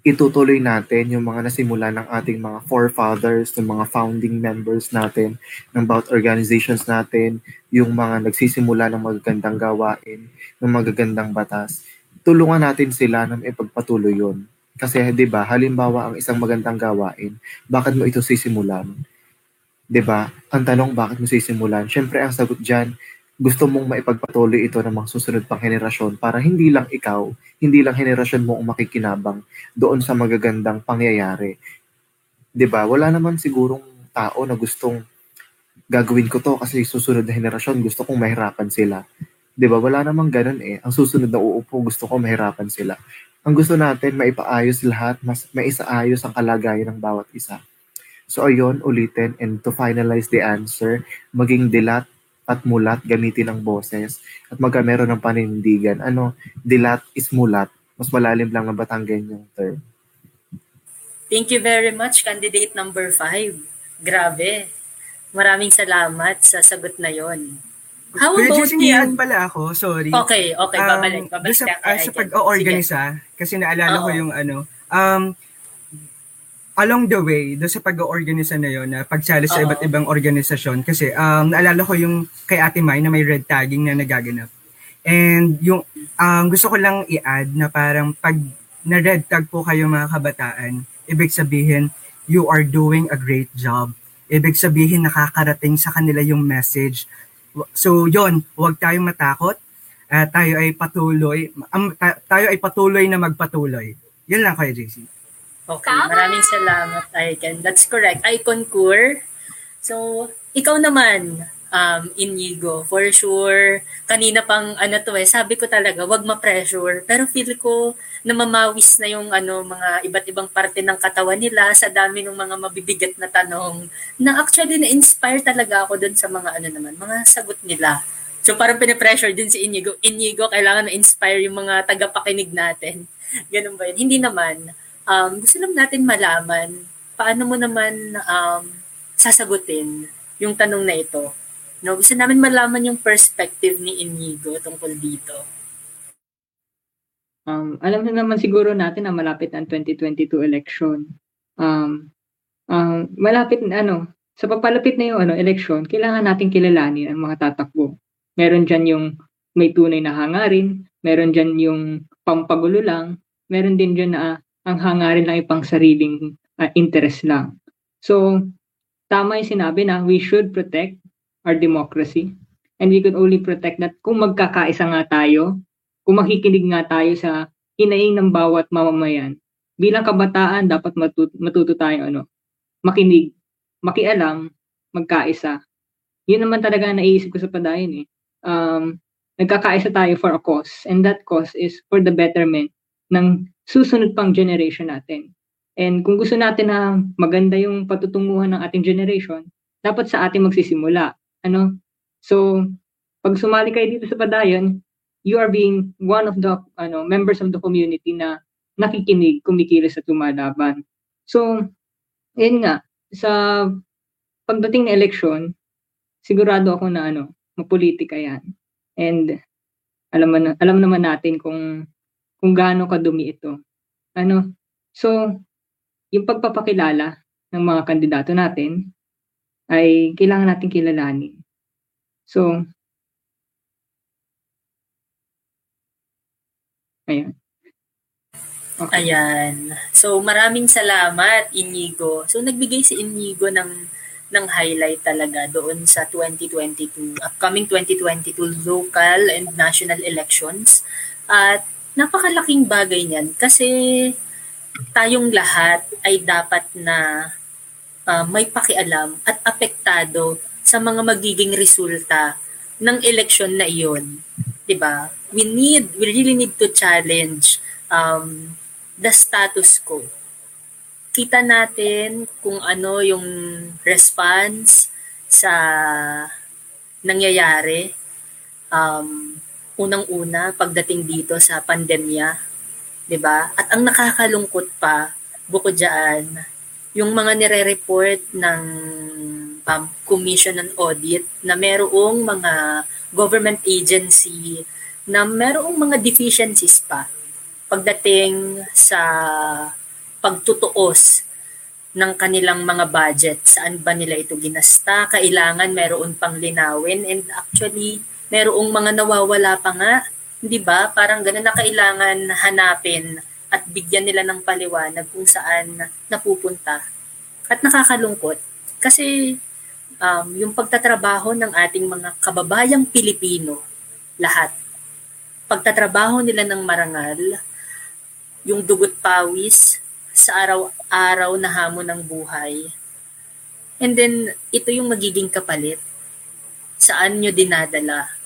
E: itutuloy natin yung mga nasimula ng ating mga forefathers, ng mga founding members natin, ng bawat organizations natin, yung mga nagsisimula ng magagandang gawain, ng magagandang batas. Tulungan natin sila na ipagpatuloy yun. Kasi 'di ba, halimbawa ang isang magandang gawain, bakit mo ito sisimulan? 'Di ba? Ang tanong bakit mo sisimulan? Syempre ang sagot diyan, gusto mong maipagpatuloy ito ng mga susunod pang henerasyon para hindi lang ikaw, hindi lang henerasyon mo ang makikinabang doon sa magagandang pangyayari. 'Di ba? Wala naman sigurong tao na gustong gagawin ko to kasi susunod na henerasyon gusto kong mahirapan sila. 'Di ba? Wala namang ganun eh. Ang susunod na uupo gusto ko mahirapan sila. Ang gusto natin maipaayos lahat, mas maisaayos ang kalagayan ng bawat isa. So ayun, ulitin and to finalize the answer, maging dilat at mulat gamitin ang boses at magka meron ng panindigan. Ano, dilat is mulat. Mas malalim lang na Batanggen yung term.
B: Thank you very much, candidate number 5. Grabe. Maraming salamat sa sagot na yon. How
F: Kuya
B: about you?
F: pala ako, sorry.
B: Okay, okay,
F: Um,
B: babalik. Babalik
F: doon sa,
B: kay
F: sa pag-organisa, kasi naalala ko
B: Oo.
F: yung ano, um, along the way, doon sa pag-organisa na yon na pagsali sa iba't ibang organisasyon, kasi um, naalala ko yung kay Ate Mai na may red tagging na nagaganap. And yung um, gusto ko lang i-add na parang pag na-red tag po kayo mga kabataan, ibig sabihin, you are doing a great job. Ibig sabihin, nakakarating sa kanila yung message. So, yon huwag tayong matakot. Ah, tayo ay patuloy, am- ta- tayo ay patuloy na magpatuloy. Yun lang kayo, JC.
B: Okay,
C: Tama!
B: maraming salamat, Aiken. That's correct. I concur. So, ikaw naman, um, Inigo, for sure, kanina pang ano to eh, sabi ko talaga, wag ma-pressure. Pero feel ko na mamawis na yung ano, mga iba't ibang parte ng katawan nila sa dami ng mga mabibigat na tanong na actually na-inspire talaga ako dun sa mga ano naman, mga sagot nila. So parang pinipressure din si Inigo. Inigo, kailangan na-inspire yung mga tagapakinig natin. Ganun ba yun? Hindi naman. Um, gusto lang natin malaman paano mo naman um, sasagutin yung tanong na ito. No, gusto namin malaman yung perspective ni Inigo tungkol dito.
H: Um, alam na naman siguro natin na malapit ang 2022 election. Um, um, malapit na ano, sa pagpalapit na yung ano, election, kailangan natin kilalanin ang mga tatakbo. Meron dyan yung may tunay na hangarin, meron dyan yung pampagulo lang, meron din dyan na ang hangarin lang ipang sariling uh, interest lang. So, tama yung sinabi na we should protect our democracy and we could only protect that kung magkakaisa nga tayo, kung makikinig nga tayo sa hinaing ng bawat mamamayan. Bilang kabataan, dapat matuto, matuto tayo ano, makinig, makialam, magkaisa. Yun naman talaga ang naiisip ko sa padayon eh. Um, nagkakaisa tayo for a cause and that cause is for the betterment ng susunod pang generation natin. And kung gusto natin na maganda yung patutunguhan ng ating generation, dapat sa ating magsisimula. Ano? So, pag sumali kayo dito sa padayon, you are being one of the ano members of the community na nakikinig, kumikilos at lumalaban. So, yun nga, sa pagdating ng eleksyon, sigurado ako na ano, mapolitika yan. And alam man, alam naman natin kung kung gaano kadumi ito. Ano? So, yung pagpapakilala ng mga kandidato natin ay kailangan natin kilalanin. So, ayan.
B: Okay. Ayan. So, maraming salamat, Inigo. So, nagbigay si Inigo ng ng highlight talaga doon sa 2022, upcoming 2022 local and national elections. At napakalaking bagay niyan kasi tayong lahat ay dapat na uh, may pakialam at apektado sa mga magiging resulta ng eleksyon na iyon. 'Di ba? We need we really need to challenge um, the status quo. Kita natin kung ano yung response sa nangyayari. Um, unang-una pagdating dito sa pandemya, 'di ba? At ang nakakalungkot pa bukod diyan, yung mga nire-report ng um, Commission on Audit na merong mga government agency na merong mga deficiencies pa pagdating sa pagtutuos ng kanilang mga budget. Saan ba nila ito ginasta? Kailangan meron pang linawin and actually merong mga nawawala pa nga, 'di ba? Parang ganun na kailangan hanapin at bigyan nila ng paliwanag kung saan napupunta. At nakakalungkot kasi um, yung pagtatrabaho ng ating mga kababayang Pilipino, lahat, pagtatrabaho nila ng marangal, yung dugot pawis sa araw-araw na hamon ng buhay. And then, ito yung magiging kapalit. Saan nyo dinadala?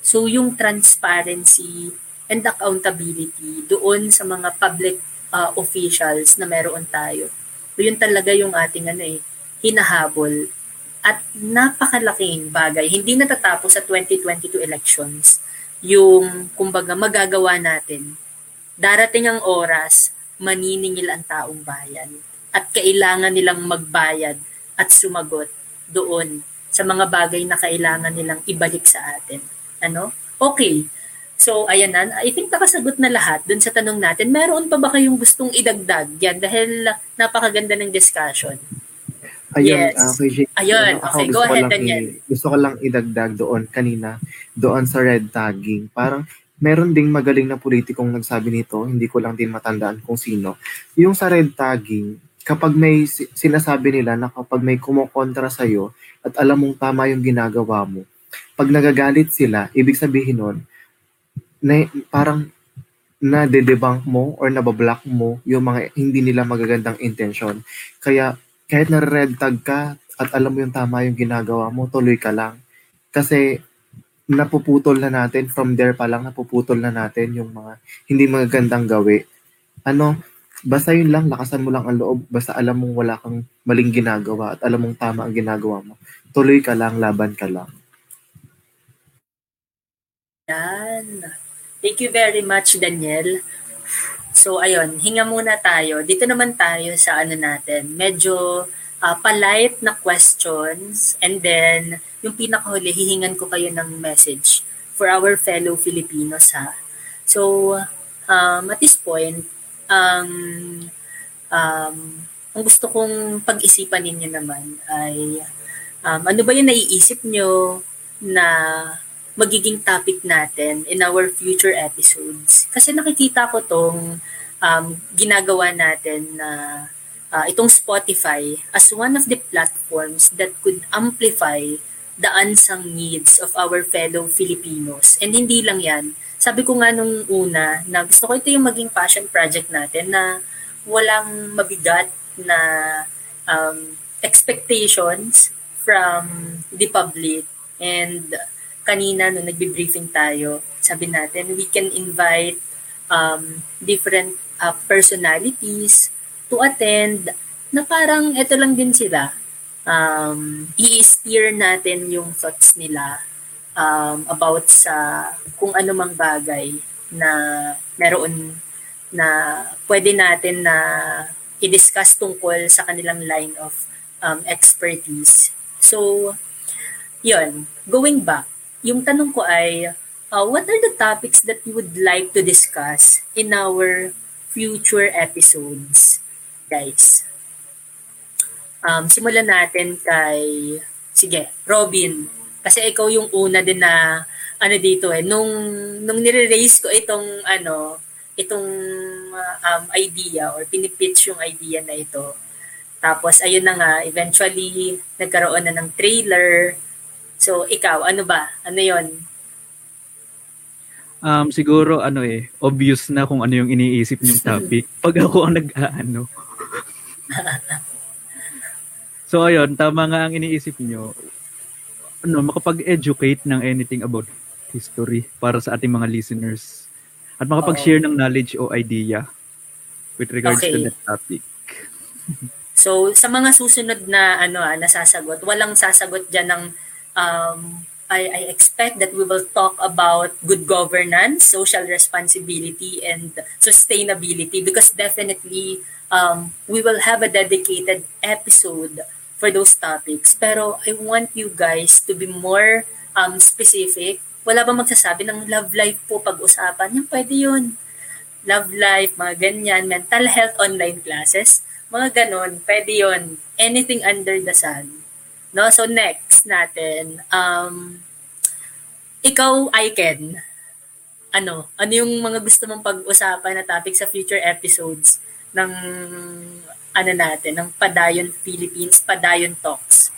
B: So, yung transparency and accountability doon sa mga public uh, officials na meron tayo. So, yun talaga yung ating ano eh, hinahabol. At napakalaking bagay, hindi natatapos sa 2022 elections yung, kumbaga, magagawa natin darating ang oras, maniningil ang taong bayan. At kailangan nilang magbayad at sumagot doon sa mga bagay na kailangan nilang ibalik sa atin. Ano? Okay. So, ayan na. I think nakasagot na lahat dun sa tanong natin. Meron pa ba kayong gustong idagdag yan? Dahil napakaganda ng discussion.
E: Ayun,
B: Yes.
E: ah, kay Jay,
B: Ayun.
E: ano,
B: Okay, go ahead, Daniel.
E: i- gusto ko lang idagdag doon kanina, doon sa red tagging. Parang meron ding magaling na politikong nagsabi nito, hindi ko lang din matandaan kung sino. Yung sa red tagging, kapag may si- sinasabi nila na kapag may kumokontra sa'yo at alam mong tama yung ginagawa mo, pag nagagalit sila, ibig sabihin nun, na, parang na debunk mo or nabablock mo yung mga hindi nila magagandang intention. Kaya kahit na red tag ka at alam mo yung tama yung ginagawa mo, tuloy ka lang. Kasi napuputol na natin, from there pa lang napuputol na natin yung mga hindi magagandang gawi. Ano, basta yun lang, lakasan mo lang ang loob, basta alam mong wala kang maling ginagawa at alam mong tama ang ginagawa mo. Tuloy ka lang, laban ka lang.
B: Yan. Thank you very much, Daniel. So, ayun, hinga muna tayo. Dito naman tayo sa ano natin. Medyo uh, polite na questions and then yung pinakahuli, hihingan ko kayo ng message for our fellow Filipinos ha. So, um, at this point, ang um, ang gusto kong pag-isipan ninyo naman ay um, ano ba yung naiisip nyo na magiging topic natin in our future episodes. Kasi nakikita ko tong um, ginagawa natin na uh, itong Spotify as one of the platforms that could amplify the unsung needs of our fellow Filipinos. And hindi lang yan. Sabi ko nga nung una na gusto ko ito yung maging passion project natin na walang mabigat na um, expectations from the public. And kanina nung nagbe-briefing tayo, sabi natin we can invite um, different uh, personalities to attend na parang ito lang din sila. Um, i-steer natin yung thoughts nila um, about sa kung ano mang bagay na meron na pwede natin na i-discuss tungkol sa kanilang line of um, expertise. So, yun, going back, yung tanong ko ay, uh, what are the topics that you would like to discuss in our future episodes, guys? Um, simulan natin kay, sige, Robin. Kasi ikaw yung una din na, ano dito eh, nung, nung nire-raise ko itong, ano, itong uh, um, idea or pinipitch yung idea na ito. Tapos, ayun na nga, eventually, nagkaroon na ng trailer. So, ikaw, ano ba? Ano yon
G: Um, siguro, ano eh, obvious na kung ano yung iniisip niyong topic. Pag ako ang nag-aano. so, ayun, tama nga ang iniisip niyo. Ano, makapag-educate ng anything about history para sa ating mga listeners. At makapag-share ng knowledge o idea with regards
B: Okay.
G: to that topic.
B: So, sa mga susunod na ano ah, nasasagot, walang sasagot diyan ng um, I, I expect that we will talk about good governance, social responsibility, and sustainability because definitely um, we will have a dedicated episode for those topics. Pero I want you guys to be more um, specific. Wala ba magsasabi ng love life po pag-usapan? Yung pwede yun. Love life, mga ganyan, mental health online classes, mga ganon, pwede yun. Anything under the sun. No? So next natin, um, ikaw, Aiken, ano, ano yung mga gusto mong pag-usapan na topic sa future episodes ng ano natin, ng Padayon Philippines, Padayon Talks?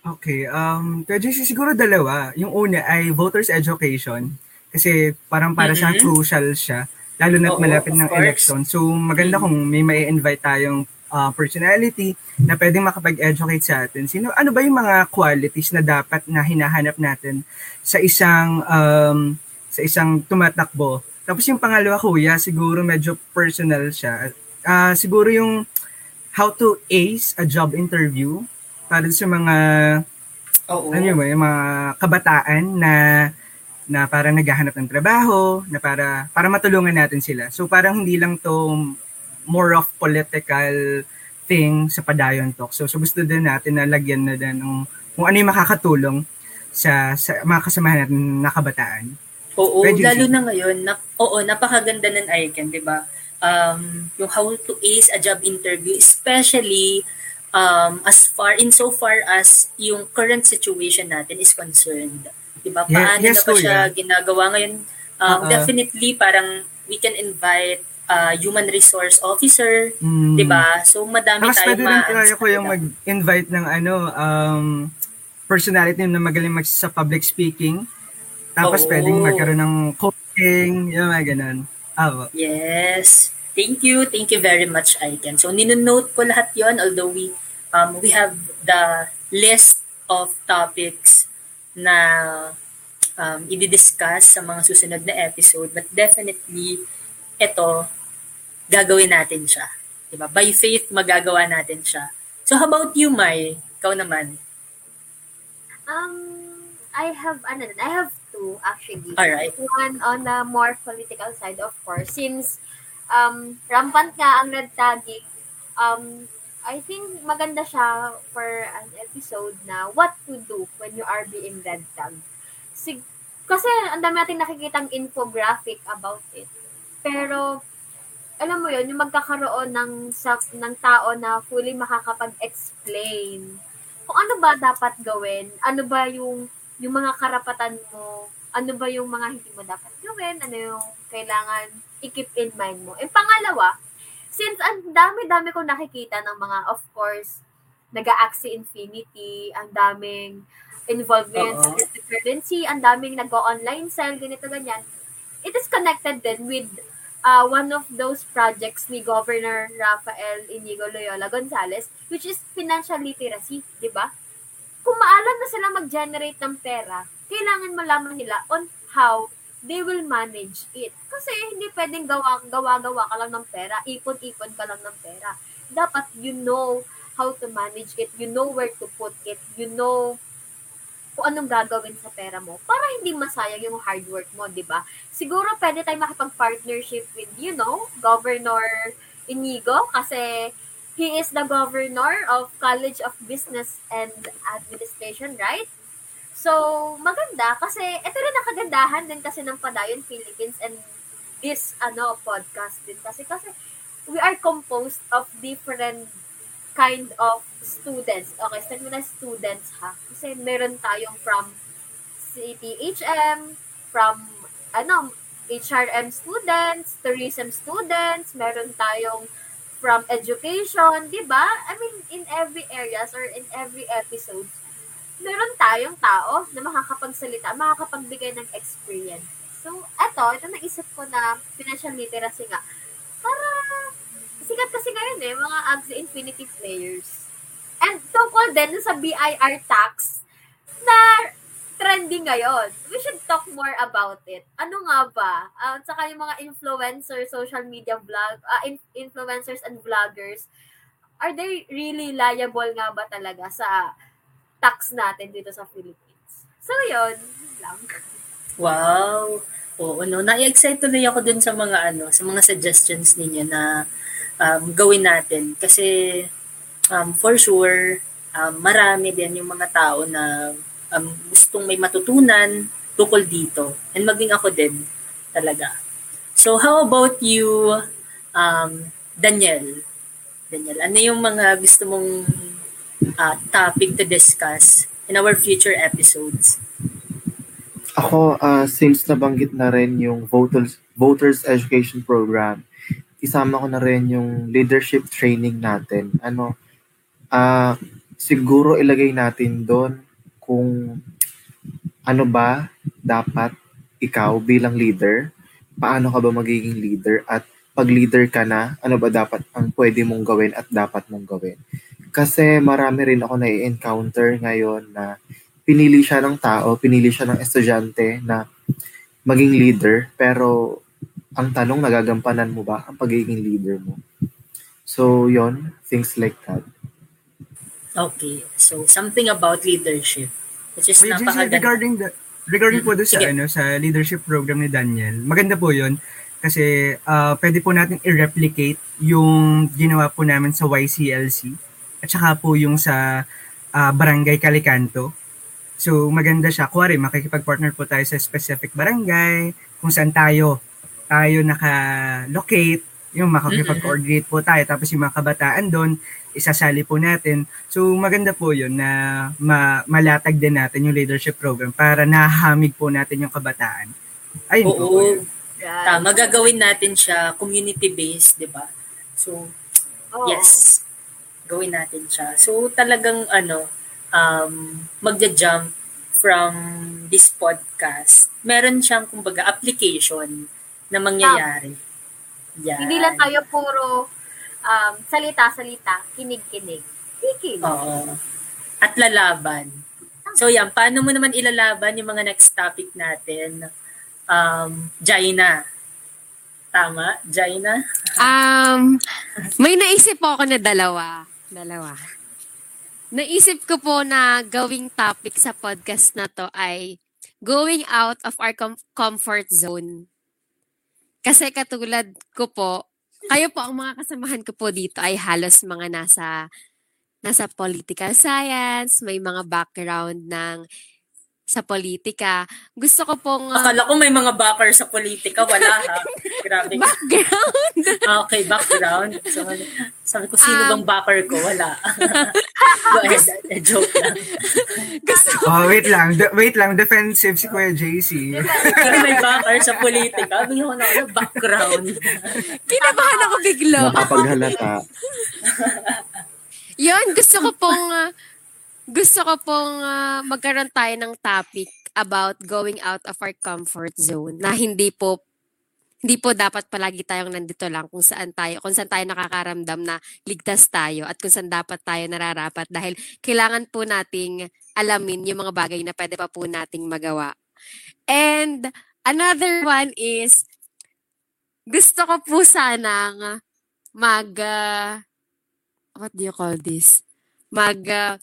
F: Okay, um, Kuya JC, siguro dalawa. Yung una ay voters education kasi parang para sa
B: Mhm.
F: crucial siya, lalo na't malapit ng
B: course.
F: Election. So maganda kung may may invite tayong uh, personality na pwedeng makapag-educate sa atin. Sino, ano ba yung mga qualities na dapat na hinahanap natin sa isang um, sa isang tumatakbo? Tapos yung pangalawa, kuya, siguro medyo personal siya. Ah, siguro yung how to ace a job interview para sa mga
B: Oo.
F: ano mo, yung mga kabataan na na parang naghahanap ng trabaho, na para para matulungan natin sila. So parang hindi lang to more of political thing sa Padayon Talk. So, so gusto din natin na lagyan na din ng kung ano yung makakatulong sa, sa mga kasamahan natin na kabataan.
B: Oo,
F: Pwede
B: lalo na ngayon, na, oo, napakaganda ng icon, di ba? Um, yung how to ace a job interview, especially um, as far, in so far as yung current situation natin is concerned. Di ba?
F: Yeah,
B: Paano
F: yes,
B: na ba siya
F: kuya.
B: ginagawa ngayon? Um,
F: Oo.
B: Definitely, parang we can invite uh, human resource officer,
F: Mm.
B: di ba? So, madami
F: Tapos
B: tayong
F: pwede rin
B: ma-
F: kaya ko yung mag-invite ng ano, um, personality na magaling mag sa public speaking. Tapos
B: Oo.
F: pwedeng magkaroon ng coaching, yung mga ganun. Ah,
B: Yes. Thank you. Thank you very much, Aiken. So, ninonote ko lahat yon although we um, we have the list of topics na um, i-discuss sa mga susunod na episode. But definitely, ito, gagawin natin siya. Diba? By faith, magagawa natin siya. So, how about you, Mai? Ikaw naman.
C: Um, I have, ano, din, I have two actually.
B: Alright.
C: One on the more political side, of course. Since um, rampant nga ang red tagging, um, I think maganda siya for an episode na what to do when you are being red tagged. Sig kasi ang dami natin nakikitang infographic about it. Pero alam mo yun, yung magkakaroon ng, sa, ng tao na fully makakapag-explain kung ano ba dapat gawin, ano ba yung, yung mga karapatan mo, ano ba yung mga hindi mo dapat gawin, ano yung kailangan i-keep in mind mo. And pangalawa, since ang dami-dami kong nakikita ng mga, of course, nag-Axie Infinity, ang daming involved ngayon sa cryptocurrency, ang daming nag-online sell, ganito, ganyan. It is connected then with uh, one of those projects ni Governor Rafael Inigo Loyola Gonzalez, which is financial literacy, di ba? Kung maalam na sila mag-generate ng pera, kailangan malaman nila on how they will manage it. Kasi hindi pwedeng gawa, gawa-gawa ka lang ng pera, ipon-ipon ka lang ng pera. Dapat you know how to manage it, you know where to put it, you know kung anong gagawin sa pera mo para hindi masayang yung hard work mo, di ba? Siguro pwede tayo makipag-partnership with, you know, Governor Inigo kasi he is the governor of College of Business and Administration, right? So, maganda kasi ito rin ang kagandahan din kasi ng Padayon Philippines and this ano podcast din kasi kasi we are composed of different kind of students. Okay, start mo na students ha. Kasi meron tayong from CTHM, from ano, HRM students, tourism students, meron tayong from education, di ba? I mean, in every areas or in every episode, meron tayong tao na makakapagsalita, makakapagbigay ng experience. So, eto, ito naisip ko na financial literacy nga. Para, sikat kasi ngayon eh, mga Axie Infinity players. And tungkol din sa BIR tax na trending ngayon. We should talk more about it. Ano nga ba? Uh, saka yung mga influencers, social media vlog, uh, in- influencers and vloggers, are they really liable nga ba talaga sa tax natin dito sa Philippines? So, yun. lang.
B: Wow. Oo, no. Na-excite tuloy ako dun sa mga ano, sa mga suggestions ninyo na um, gawin natin kasi um, for sure um, marami din yung mga tao na um, gustong may matutunan tukol dito. And maging ako din talaga. So how about you um, Daniel? Daniel, ano yung mga gusto mong uh, topic to discuss in our future episodes?
E: Ako, ah, since nabanggit na rin yung voters, voters education program, isama ko na rin yung leadership training natin. Ano, ah siguro ilagay natin doon kung ano ba dapat ikaw bilang leader, paano ka ba magiging leader at pag leader ka na, ano ba dapat ang pwede mong gawin at dapat mong gawin. Kasi marami rin ako na-encounter ngayon na pinili siya ng tao, pinili siya ng estudyante na maging leader, pero ang tanong, nagagampanan mo ba ang pagiging leader mo? So, yon things like that.
B: Okay. So, something about leadership. Which is
F: Wait,
B: napakaganda.
F: regarding the regarding po doon sa ano sa leadership program ni Daniel. Maganda po 'yon kasi ah, pwede po natin i-replicate yung ginawa po namin sa YCLC at saka po yung sa ah, Barangay Calicanto. So maganda siya. Kuwari, makikipag-partner po tayo sa specific barangay kung saan tayo tayo naka-locate, yung makakipag-coordinate po tayo. Tapos yung mga kabataan doon, isasali po natin. So maganda po yun na ma- malatag din natin yung leadership program para nahamig po natin yung kabataan. Ayun po.
B: Oo.
F: yun.
C: Right.
B: Tama, gagawin natin siya community-based, di ba? So,
C: Oo.
B: yes. Gawin natin siya. So, talagang ano, um, magja-jump from this podcast. Meron siyang, kumbaga, application na mangyayari. Yan.
C: Hindi lang tayo puro um, salita-salita, kinig-kinig. Kikinig.
B: Oo. At lalaban. So yan, paano mo naman ilalaban yung mga next topic natin? Um, Jaina. Tama? Jaina?
D: Um, may naisip po ako na dalawa. Dalawa. Naisip ko po na gawing topic sa podcast na to ay going out of our com- comfort zone. Kasi katulad ko po, kayo po ang mga kasamahan ko po dito ay halos mga nasa nasa political science, may mga background ng sa politika. Gusto ko pong uh,
B: Akala ko may mga backer sa politika. Wala ha. grabe.
D: Background.
B: Okay, background. So, sabi ko, sino bang backer ko? Wala. Go ahead. Eh, joke lang.
D: Gusto ko,
F: Oh, wait lang. De- wait lang. Defensive si Kuya JC.
B: Sino may backer sa politika? Bigyan ko na ako background.
D: kinabahan ako bigla.
E: Nakapaghalata.
D: Yun, gusto ko pong ah, gusto ko pong ah, magkaroon tayo ng topic about going out of our comfort zone na hindi po hindi po dapat palagi tayong nandito lang kung saan tayo kung saan tayo nakakaramdam na ligtas tayo at kung saan dapat tayo nararapat dahil kailangan po nating alamin yung mga bagay na pwede pa po nating magawa. And another one is gusto ko po sanang mag ah, what do you call this? Mag ah,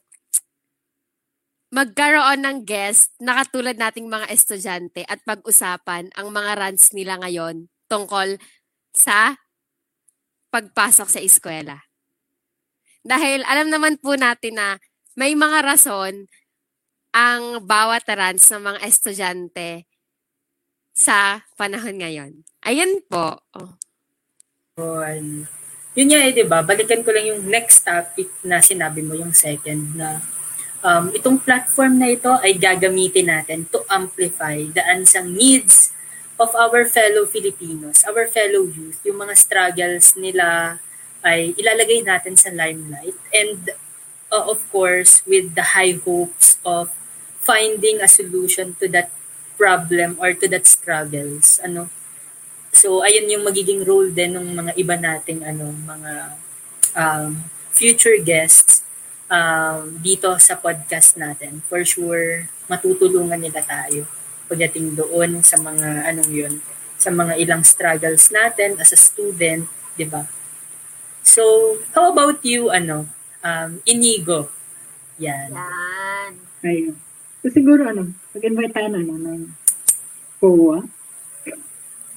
D: magkaroon ng guest na katulad nating mga estudyante at pag-usapan ang mga rants nila ngayon tungkol sa pagpasok sa eskwela. Dahil alam naman po natin na may mga rason ang bawat rants ng mga estudyante sa panahon ngayon. Ayan po. Oh.
B: Yun. Nga eh, di ba? Balikan ko lang yung next topic na sinabi mo, yung second na um, itong platform na ito ay gagamitin natin to amplify the unsung needs of our fellow Filipinos, our fellow youth, yung mga struggles nila ay ilalagay natin sa limelight and uh, of course with the high hopes of finding a solution to that problem or to that struggles ano? So, ayun yung magiging role din ng mga iba nating ano, mga um, future guests um, dito sa podcast natin. For sure, matutulungan nila tayo pagdating doon sa mga anong yun, sa mga ilang struggles natin as a student, di ba? So, how about you, ano, um, Inigo? Yan.
C: Yan.
H: Ayun. So siguro ano, mag-invite tayo na, ano, ng COA.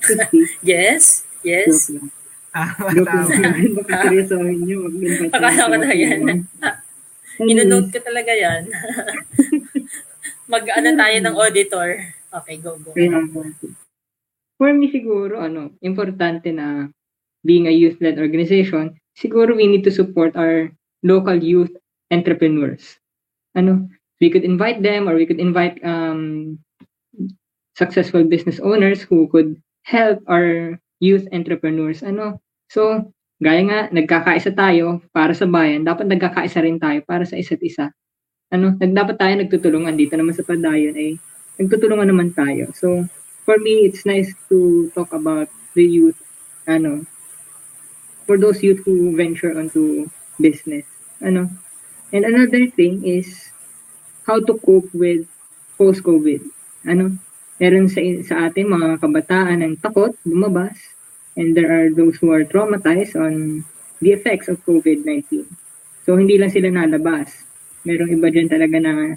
B: Yes? Yes?
H: Joke lang.
F: Ah,
H: Joke lang. Baka seryosohin nyo, mag-invite tayo.
B: Akala ko na yan.
H: Anyways,
B: Inonote ko talaga yan. Mag, ano tayo ng auditor. Okay, go, go.
H: For me siguro, ano, importante na being a youth-led organization, siguro we need to support our local youth entrepreneurs. Ano, we could invite them or we could invite um, successful business owners who could help our youth entrepreneurs. Ano, so, gaya nga, nagkakaisa tayo para sa bayan, dapat nagkakaisa rin tayo para sa isa't isa. Ano, dapat tayo nagtutulungan dito naman sa padayon ay nagtutulungan naman tayo. So, for me, it's nice to talk about the youth, ano, for those youth who venture onto business. Ano, and another thing is how to cope with post-COVID. Ano, meron sa, sa atin mga kabataan ang takot, lumabas, and there are those who are traumatized on the effects of COVID-19. So, hindi lang sila nalabas. Merong iba dyan talaga na,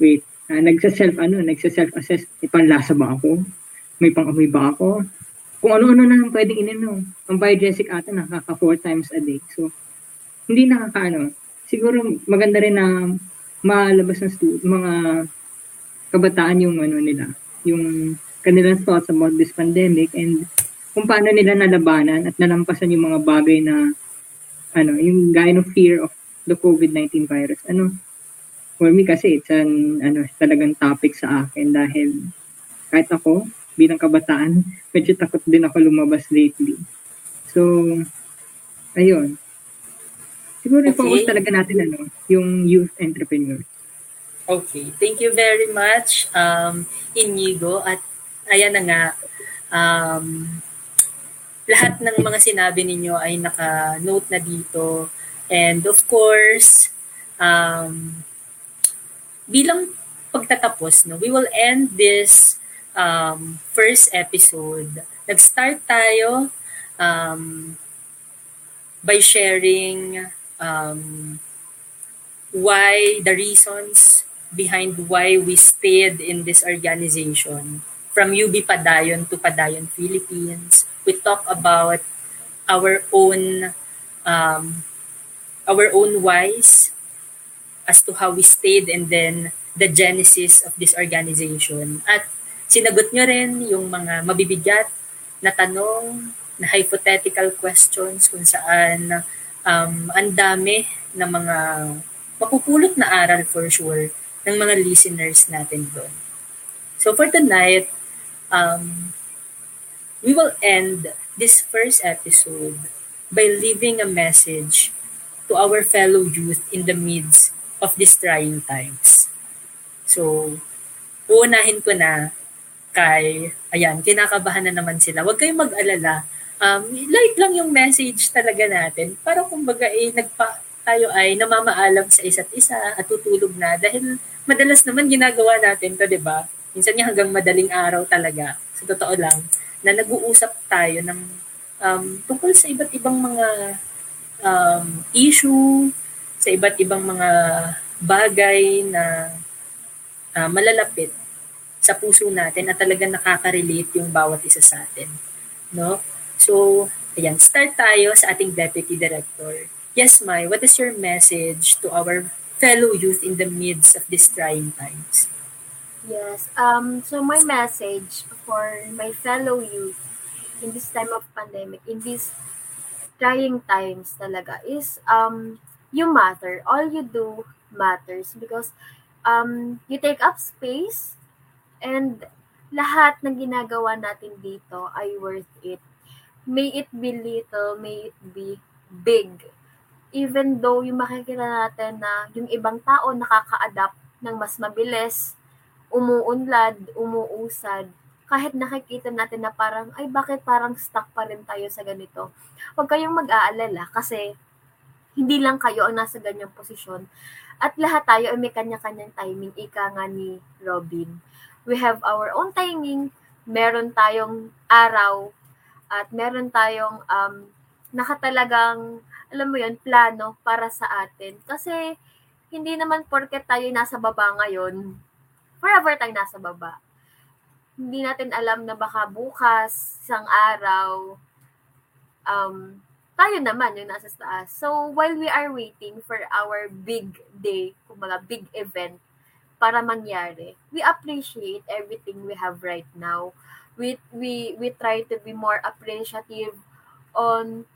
H: wait, uh, nagsa-self, ano, nagsa-self-assess, may ba ako? May pang-amoy ba ako? Kung ano-ano na lang pwedeng ininom. Ang biogesic ata nakaka four times a day. So, hindi nakakaano. Siguro maganda rin na malabas ng stu- mga kabataan yung ano nila, yung kanilang thoughts about this pandemic and kung paano nila nalabanan at nalampasan yung mga bagay na ano, yung gaya ng fear of the COVID-19 virus. Ano, for me kasi it's an, ano, talagang topic sa akin dahil kahit ako, bilang kabataan, medyo takot din ako lumabas lately. So, ayun. Siguro
B: Okay.
H: i-focus talaga natin ano, yung youth entrepreneur.
B: Okay, thank you very much, um, Inigo. At ayan na nga, um, lahat ng mga sinabi ninyo ay naka-note na dito. And of course, um, bilang pagtatapos, no, we will end this um, first episode. Nag-start tayo um, by sharing um, why the reasons behind why we stayed in this organization from UB Padayon to Padayon Philippines. We talk about our own um, our own whys as to how we stayed and then the genesis of this organization. At sinagot nyo rin yung mga mabibigat na tanong, na hypothetical questions kung saan um, ang dami ng mga mapupulot na aral for sure ng mga listeners natin doon. So for tonight, um, we will end this first episode by leaving a message to our fellow youth in the midst of these trying times. So, uunahin ko na kay, ayan, kinakabahan na naman sila. Huwag kayong mag-alala. Um, light lang yung message talaga natin. Para kumbaga, eh, nagpa, tayo ay namamaalam sa isa't isa at tutulog na. Dahil madalas naman ginagawa natin to, di ba? Minsan nga hanggang madaling araw talaga. Sa totoo lang, na nag-uusap tayo ng um, tungkol sa iba't ibang mga um, issue, sa iba't ibang mga bagay na uh, malalapit sa puso natin at talagang nakaka-relate yung bawat isa sa atin. No? So, ayan, start tayo sa ating Deputy Director. Yes, Mai, what is your message to our fellow youth in the midst of these trying times?
C: Yes. Um, so my message for my fellow youth in this time of pandemic, in these trying times talaga is um, you matter. All you do matters because um, you take up space and lahat ng ginagawa natin dito ay worth it. May it be little, may it be big. Even though yung makikita natin na yung ibang tao nakaka-adapt ng mas mabilis, umuunlad, umuusad, kahit nakikita natin na parang, ay bakit parang stuck pa rin tayo sa ganito. Huwag kayong mag-aalala kasi hindi lang kayo ang nasa ganyang posisyon. At lahat tayo ay may kanya-kanyang timing, ika nga ni Robin. We have our own timing, meron tayong araw, at meron tayong um, nakatalagang, alam mo yon plano para sa atin. Kasi hindi naman porket tayo nasa baba ngayon, forever tayong nasa baba. Hindi natin alam na baka bukas, isang araw, um, tayo naman yung nasa taas. So, while we are waiting for our big day, kumbaga big event, para mangyari, we appreciate everything we have right now. We, we, we try to be more appreciative on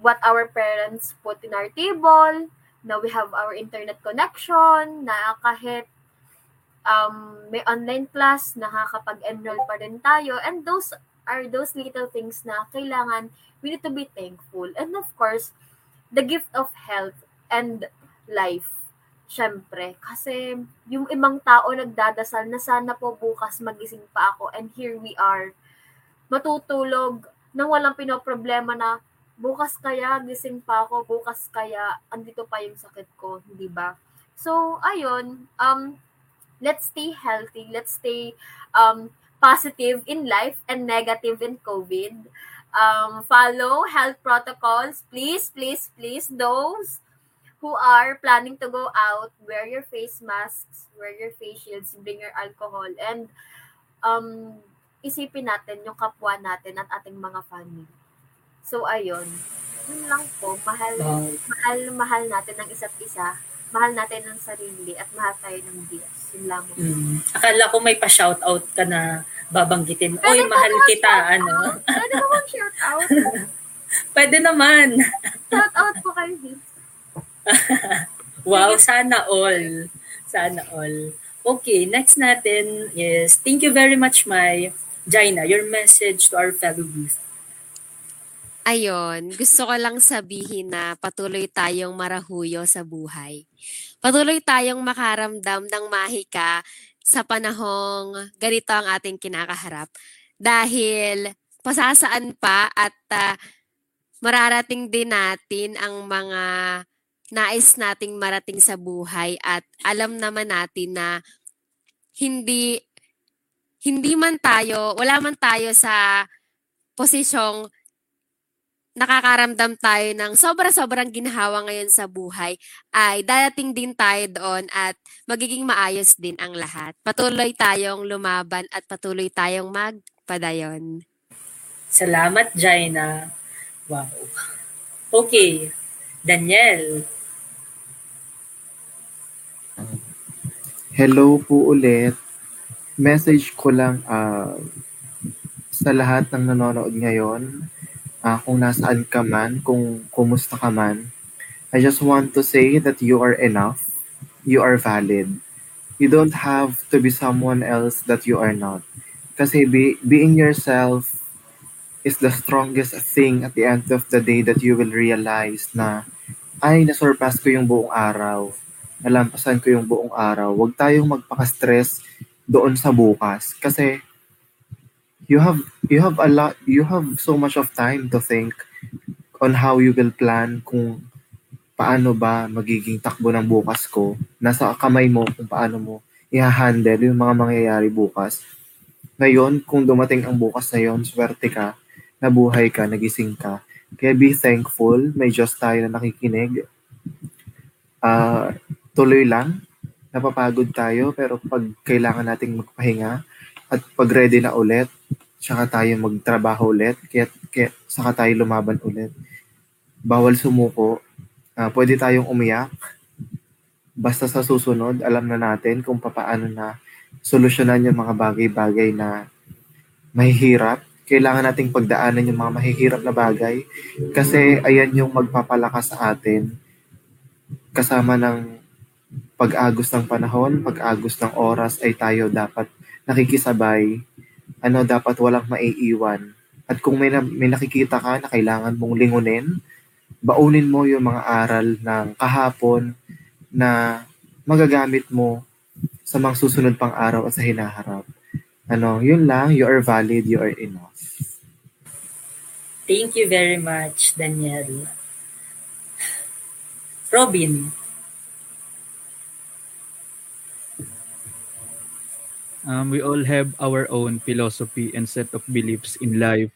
C: what our parents put in our table, na we have our internet connection, na kahit um, may online class, nakakapag-enroll pa rin tayo. And those are those little things na kailangan we need to be thankful. And of course, the gift of health and life. Siyempre, kasi yung ibang tao nagdadasal na sana po bukas magising pa ako and here we are. Matutulog nang walang pinoproblema na bukas kaya gising pa ako, bukas kaya andito pa yung sakit ko, di ba? So, ayun, um, let's stay healthy, let's stay um, positive in life and negative in COVID. Um, follow health protocols, please, please, please. Those who are planning to go out, wear your face masks, wear your face shields, bring your alcohol, and um, isipin natin yung kapwa natin at ating mga family. So, ayun. Yun lang po. Mahal, mahal, mahal natin ang isa't isa. Mahal natin ang sarili at mahal tayo ng Diyos. Yun lang.
B: Mm. Akala ko may pa-shoutout ka na babanggitin. Oy,
C: Pwede
B: mahal
C: ba
B: kita, ano.
C: Pwede ba mag-shout out?
B: Pwede naman.
C: Shout out po kayo dito.
B: Wow, sana all. Sana all. Okay, next natin is, thank you very much, my Jaina, your message to our fellow youth.
D: Ayun, gusto ko lang sabihin na patuloy tayong marahuyo sa buhay. Patuloy tayong makaramdam ng mahika sa panahong ganito ang ating kinakaharap. Dahil pasasaan pa at ah, mararating din natin ang mga nais nating marating sa buhay at alam naman natin na hindi hindi man tayo, wala man tayo sa posisyong nakakaramdam tayo ng sobra-sobrang ginhawa ngayon sa buhay, ay dadating din tayo doon at magiging maayos din ang lahat. Patuloy tayong lumaban at patuloy tayong magpadayon.
B: Salamat, Jaina. Wow. Okay, Daniel.
E: Hello po ulit. Message ko lang, ah, sa lahat ng nanonood ngayon, uh, kung nasaan ka man, kung kumusta ka man, I just want to say that you are enough. You are valid. You don't have to be someone else that you are not. Kasi be, being yourself is the strongest thing at the end of the day that you will realize na ay, nasurpass ko yung buong araw. Nalampasan ko yung buong araw. Huwag tayong magpaka-stress doon sa bukas. Kasi you have you have a lot you have so much of time to think on how you will plan kung paano ba magiging takbo ng bukas ko. Nasa kamay mo kung paano mo i-handle yung mga mangyayari bukas. Ngayon, kung dumating ang bukas na yon, swerte ka, nabuhay ka, nagising ka. Kaya be thankful, may Diyos tayo na nakikinig. Uh, tuloy lang, napapagod tayo, pero pag kailangan nating magpahinga at pag ready na ulit, saka tayo magtrabaho ulit, kaya, kaya saka tayo lumaban ulit. Bawal sumuko, uh, pwede tayong umiyak, basta sa susunod, alam na natin kung paano na solusyonan yung mga bagay-bagay na mahihirap. Kailangan nating pagdaanan yung mga mahihirap na bagay kasi ayan yung magpapalakas sa atin kasama ng pag-agos ng panahon, pag-agos ng oras ay tayo dapat nakikisabay. Ano, dapat walang maiiwan. At kung may, may nakikita ka na kailangan mong lingunin, baunin mo yung mga aral ng kahapon na magagamit mo sa mga susunod pang araw at sa hinaharap. Ano, yun lang, you are valid, you are enough.
B: Thank you very much, Daniel. Robin.
G: Um, we all have our own philosophy and set of beliefs in life.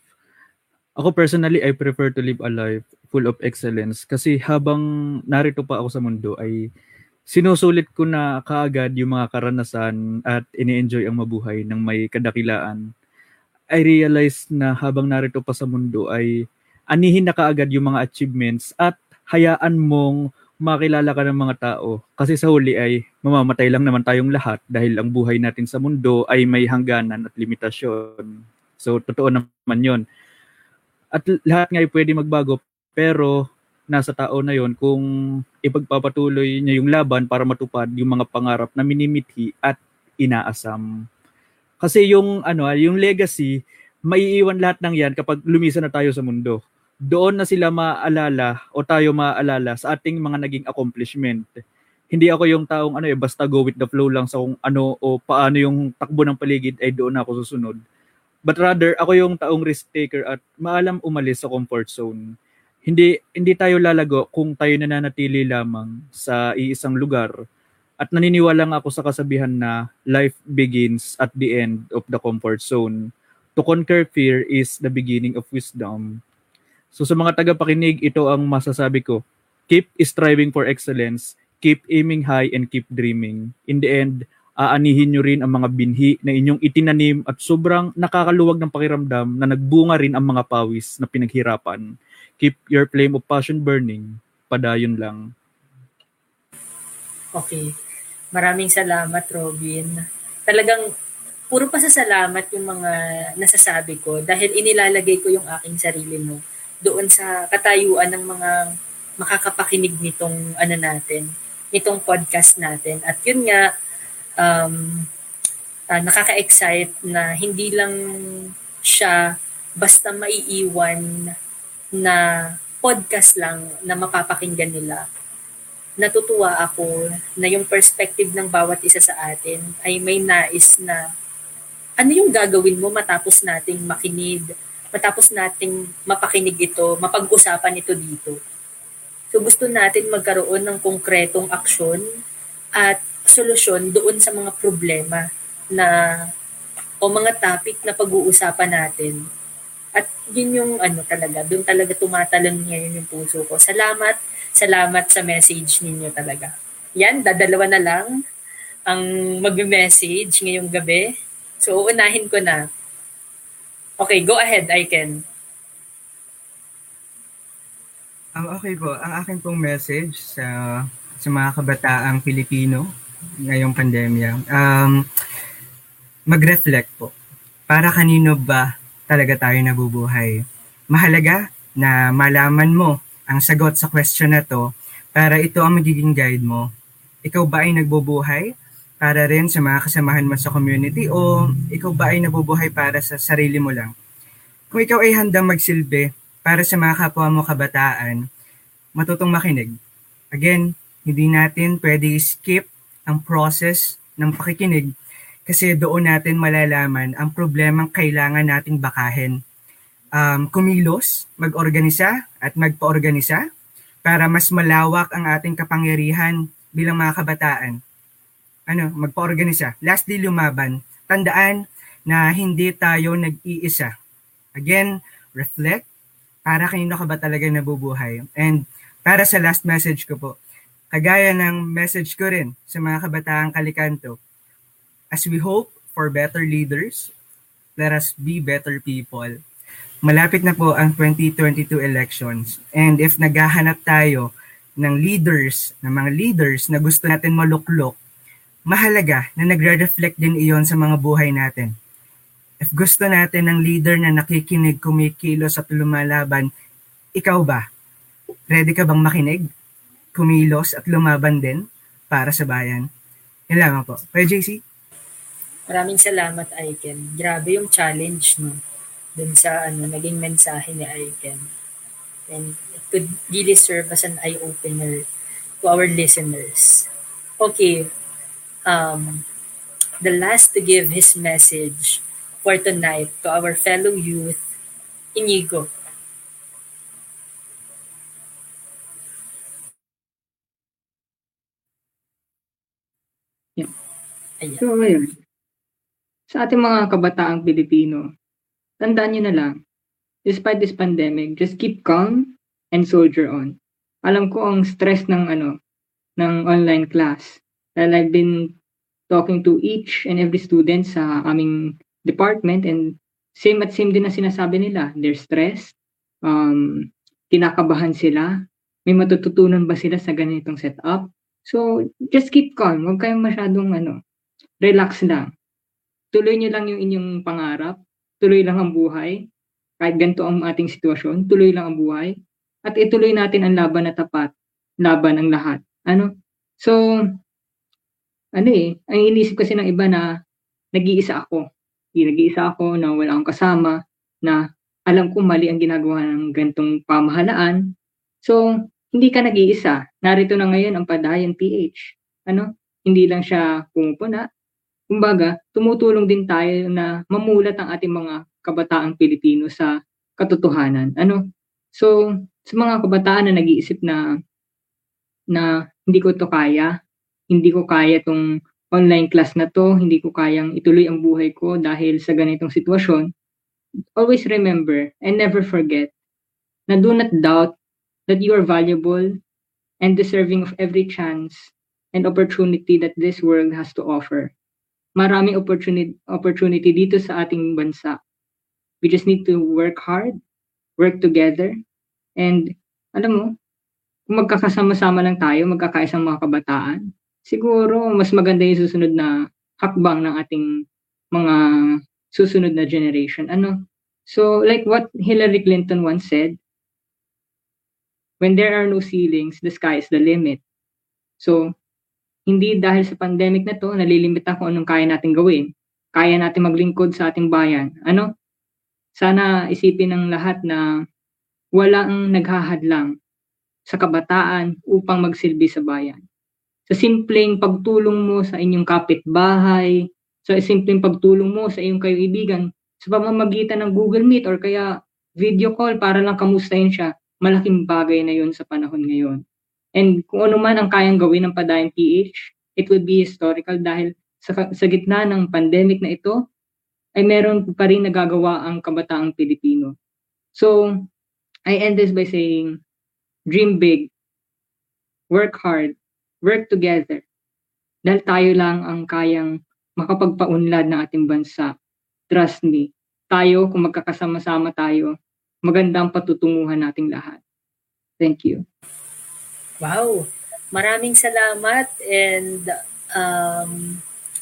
G: Ako personally, I prefer to live a life full of excellence kasi habang narito pa ako sa mundo ay sinusulit ko na kaagad yung mga karanasan at ini-enjoy ang mabuhay ng may kadakilaan. I realize na habang narito pa sa mundo ay anihin na kaagad yung mga achievements at hayaan mong makilala ka ng mga tao. Kasi sa huli ay mamamatay lang naman tayong lahat dahil ang buhay natin sa mundo ay may hangganan at limitasyon. So, totoo naman yon At lahat nga ay pwede magbago, pero nasa tao na yon kung ipagpapatuloy niya yung laban para matupad yung mga pangarap na minimithi at inaasam. Kasi yung ano, yung legacy, maiiwan lahat ng 'yan kapag lumisan na tayo sa mundo. Doon na sila maaalala o tayo maaalala sa ating mga naging accomplishment. Hindi ako yung taong ano eh basta go with the flow lang sa kung ano o paano yung takbo ng paligid ay doon ako susunod. But rather, ako yung taong risk taker at maalam umalis sa comfort zone hindi hindi tayo lalago kung tayo nananatili lamang sa iisang lugar. At naniniwala nga ako sa kasabihan na life begins at the end of the comfort zone. To conquer fear is the beginning of wisdom. So sa mga tagapakinig, ito ang masasabi ko. Keep striving for excellence, keep aiming high, and keep dreaming. In the end, aanihin nyo rin ang mga binhi na inyong itinanim at sobrang nakakaluwag ng pakiramdam na nagbunga rin ang mga pawis na pinaghirapan keep your flame of passion burning. Padayon lang.
B: Okay. Maraming salamat, Robin. Talagang puro pasasalamat yung mga nasasabi ko dahil inilalagay ko yung aking sarili mo doon sa katayuan ng mga makakapakinig nitong ano natin, nitong podcast natin. At yun nga, um, uh, nakaka-excite na hindi lang siya basta maiiwan na podcast lang na mapapakinggan nila, natutuwa ako na yung perspective ng bawat isa sa atin ay may nais na ano yung gagawin mo matapos nating makinig, matapos nating mapakinig ito, mapag-usapan ito dito. So gusto natin magkaroon ng konkretong aksyon at solusyon doon sa mga problema na o mga topic na pag-uusapan natin at yun yung ano talaga, doon talaga tumatalon ngayon yung puso ko. Salamat, salamat sa message ninyo talaga. Yan, dadalawa na lang ang mag-message ngayong gabi. So, unahin ko na. Okay, go ahead, I can.
F: Um, okay po, ang akin pong message sa sa mga kabataang Pilipino ngayong pandemya, um, mag-reflect po. Para kanino ba talaga tayo nabubuhay. Mahalaga na malaman mo ang sagot sa question na to para ito ang magiging guide mo. Ikaw ba ay nagbubuhay para rin sa mga kasamahan mo sa community o ikaw ba ay nabubuhay para sa sarili mo lang? Kung ikaw ay handang magsilbi para sa mga kapwa mo kabataan, matutong makinig. Again, hindi natin pwede skip ang process ng pakikinig kasi doon natin malalaman ang problemang kailangan nating bakahin. Um, kumilos, mag-organisa at magpa-organisa para mas malawak ang ating kapangyarihan bilang mga kabataan. Ano, magpa-organisa. Lastly, lumaban. Tandaan na hindi tayo nag-iisa. Again, reflect. Para kanino ka ba talaga nabubuhay? And para sa last message ko po, kagaya ng message ko rin sa mga kabataang kalikanto, as we hope for better leaders, let us be better people. Malapit na po ang 2022 elections. And if naghahanap tayo ng leaders, ng mga leaders na gusto natin maluklok, mahalaga na nagre-reflect din iyon sa mga buhay natin. If gusto natin ng leader na nakikinig, kumikilos at lumalaban, ikaw ba? Ready ka bang makinig? Kumilos at lumaban din para sa bayan? Yan lang po. Kaya JC?
B: Maraming salamat, Aiken. Grabe yung challenge, no? Dun sa, ano, naging mensahe ni Aiken. And it could really serve as an eye-opener to our listeners. Okay, um, the last to give his message for tonight to our fellow youth, Inigo.
H: Yeah.
B: Ayan.
H: So, ayun. Sa ating mga kabataang Pilipino, tandaan nyo na lang, despite this pandemic, just keep calm and soldier on. Alam ko ang stress ng ano, ng online class. Dahil I've been talking to each and every student sa aming department and same at same din na sinasabi nila. They're stressed, um, kinakabahan sila, may matututunan ba sila sa ganitong setup? So, just keep calm. Huwag kayong masyadong ano, relax lang. Tuloy nyo lang yung inyong pangarap. Tuloy lang ang buhay. Kahit ganito ang ating sitwasyon, tuloy lang ang buhay. At ituloy natin ang laban na tapat. Laban ang lahat. Ano? So, ano eh, ang inisip kasi ng iba na nag-iisa ako. Hindi nag-iisa ako na wala akong kasama, na alam ko mali ang ginagawa ng gantong pamahalaan. So, hindi ka nag-iisa. Narito na ngayon ang Padayan PH. Ano? Hindi lang siya pumupuna. Kumbaga, tumutulong din tayo na mamulat ang ating mga kabataang Pilipino sa katotohanan. Ano? So, sa mga kabataan na nag-iisip na na hindi ko to kaya, hindi ko kaya tong online class na to, hindi ko kayang ituloy ang buhay ko dahil sa ganitong sitwasyon, always remember and never forget na do not doubt that you are valuable and deserving of every chance and opportunity that this world has to offer. Maraming opportunity, opportunity dito sa ating bansa. We just need to work hard, work together, and alam mo, kung magkakasama-sama lang tayo, magkakaisang mga kabataan, siguro mas maganda yung susunod na hakbang ng ating mga susunod na generation. Ano? So, like what Hillary Clinton once said, when there are no ceilings, the sky is the limit. So, hindi dahil sa pandemic na to, nalilimita kung anong kaya natin gawin. Kaya natin maglingkod sa ating bayan. Ano? Sana isipin ng lahat na walang naghahadlang sa kabataan upang magsilbi sa bayan. Sa simpleng pagtulong mo sa inyong kapitbahay, sa simpleng pagtulong mo sa iyong kaibigan, sa pamamagitan ng Google Meet or kaya video call para lang kamustahin siya, malaking bagay na yun sa panahon ngayon. And kung ano man ang kayang gawin ng Padayan PH, it would be historical dahil sa, sa gitna ng pandemic na ito, ay meron pa rin nagagawa ang kabataang Pilipino. So, I end this by saying, dream big, work hard, work together. Dahil tayo lang ang kayang makapagpaunlad ng ating bansa. Trust me, tayo, kung magkakasama-sama tayo, magandang patutunguhan nating lahat. Thank you.
B: Wow! Maraming salamat and um,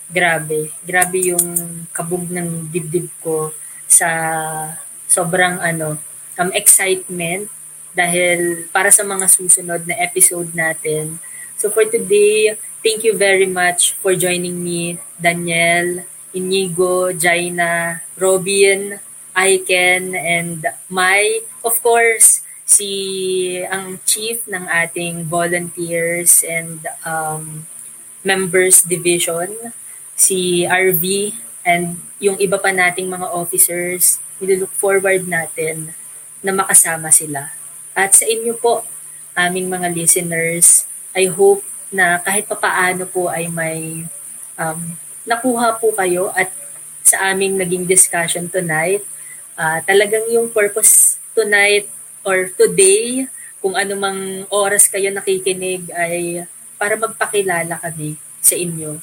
B: grabe. Grabe yung kabog ng dibdib ko sa sobrang ano, um, excitement dahil para sa mga susunod na episode natin. So for today, thank you very much for joining me, Daniel, Inigo, Jaina, Robin, Aiken, and Mai. Of course, si ang chief ng ating volunteers and um, members division, si RV, and yung iba pa nating mga officers, nilook forward natin na makasama sila. At sa inyo po, aming mga listeners, I hope na kahit papaano po ay may um, nakuha po kayo at sa aming naging discussion tonight, uh, talagang yung purpose tonight or today, kung anumang oras kayo nakikinig ay para magpakilala kami sa inyo.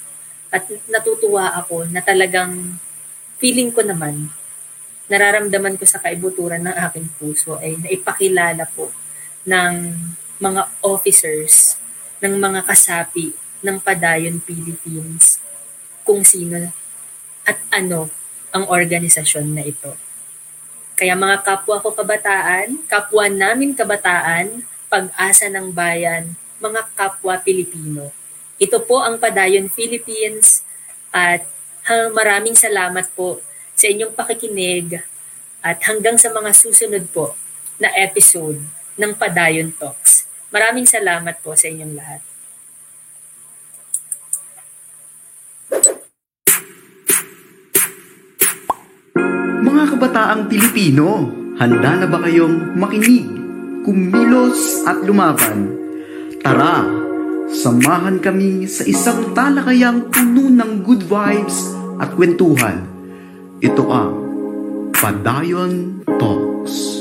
B: At natutuwa ako na talagang feeling ko naman, nararamdaman ko sa kaibuturan ng aking puso ay naipakilala po ng mga officers, ng mga kasapi ng Padayon Philippines kung sino at ano ang organisasyon na ito. Kaya mga kapwa ko kabataan, kapwa namin kabataan, pag-asa ng bayan, mga kapwa Pilipino. Ito po ang Padayon Philippines at maraming salamat po sa inyong pakikinig at hanggang sa mga susunod po na episode ng Padayon Talks. Maraming salamat po sa inyong lahat.
A: Mga kabataang Pilipino, handa na ba kayong makinig, kumilos at lumaban? Tara, samahan kami sa isang talakayang puno ng good vibes at kwentuhan. Ito ang Padayon Talks.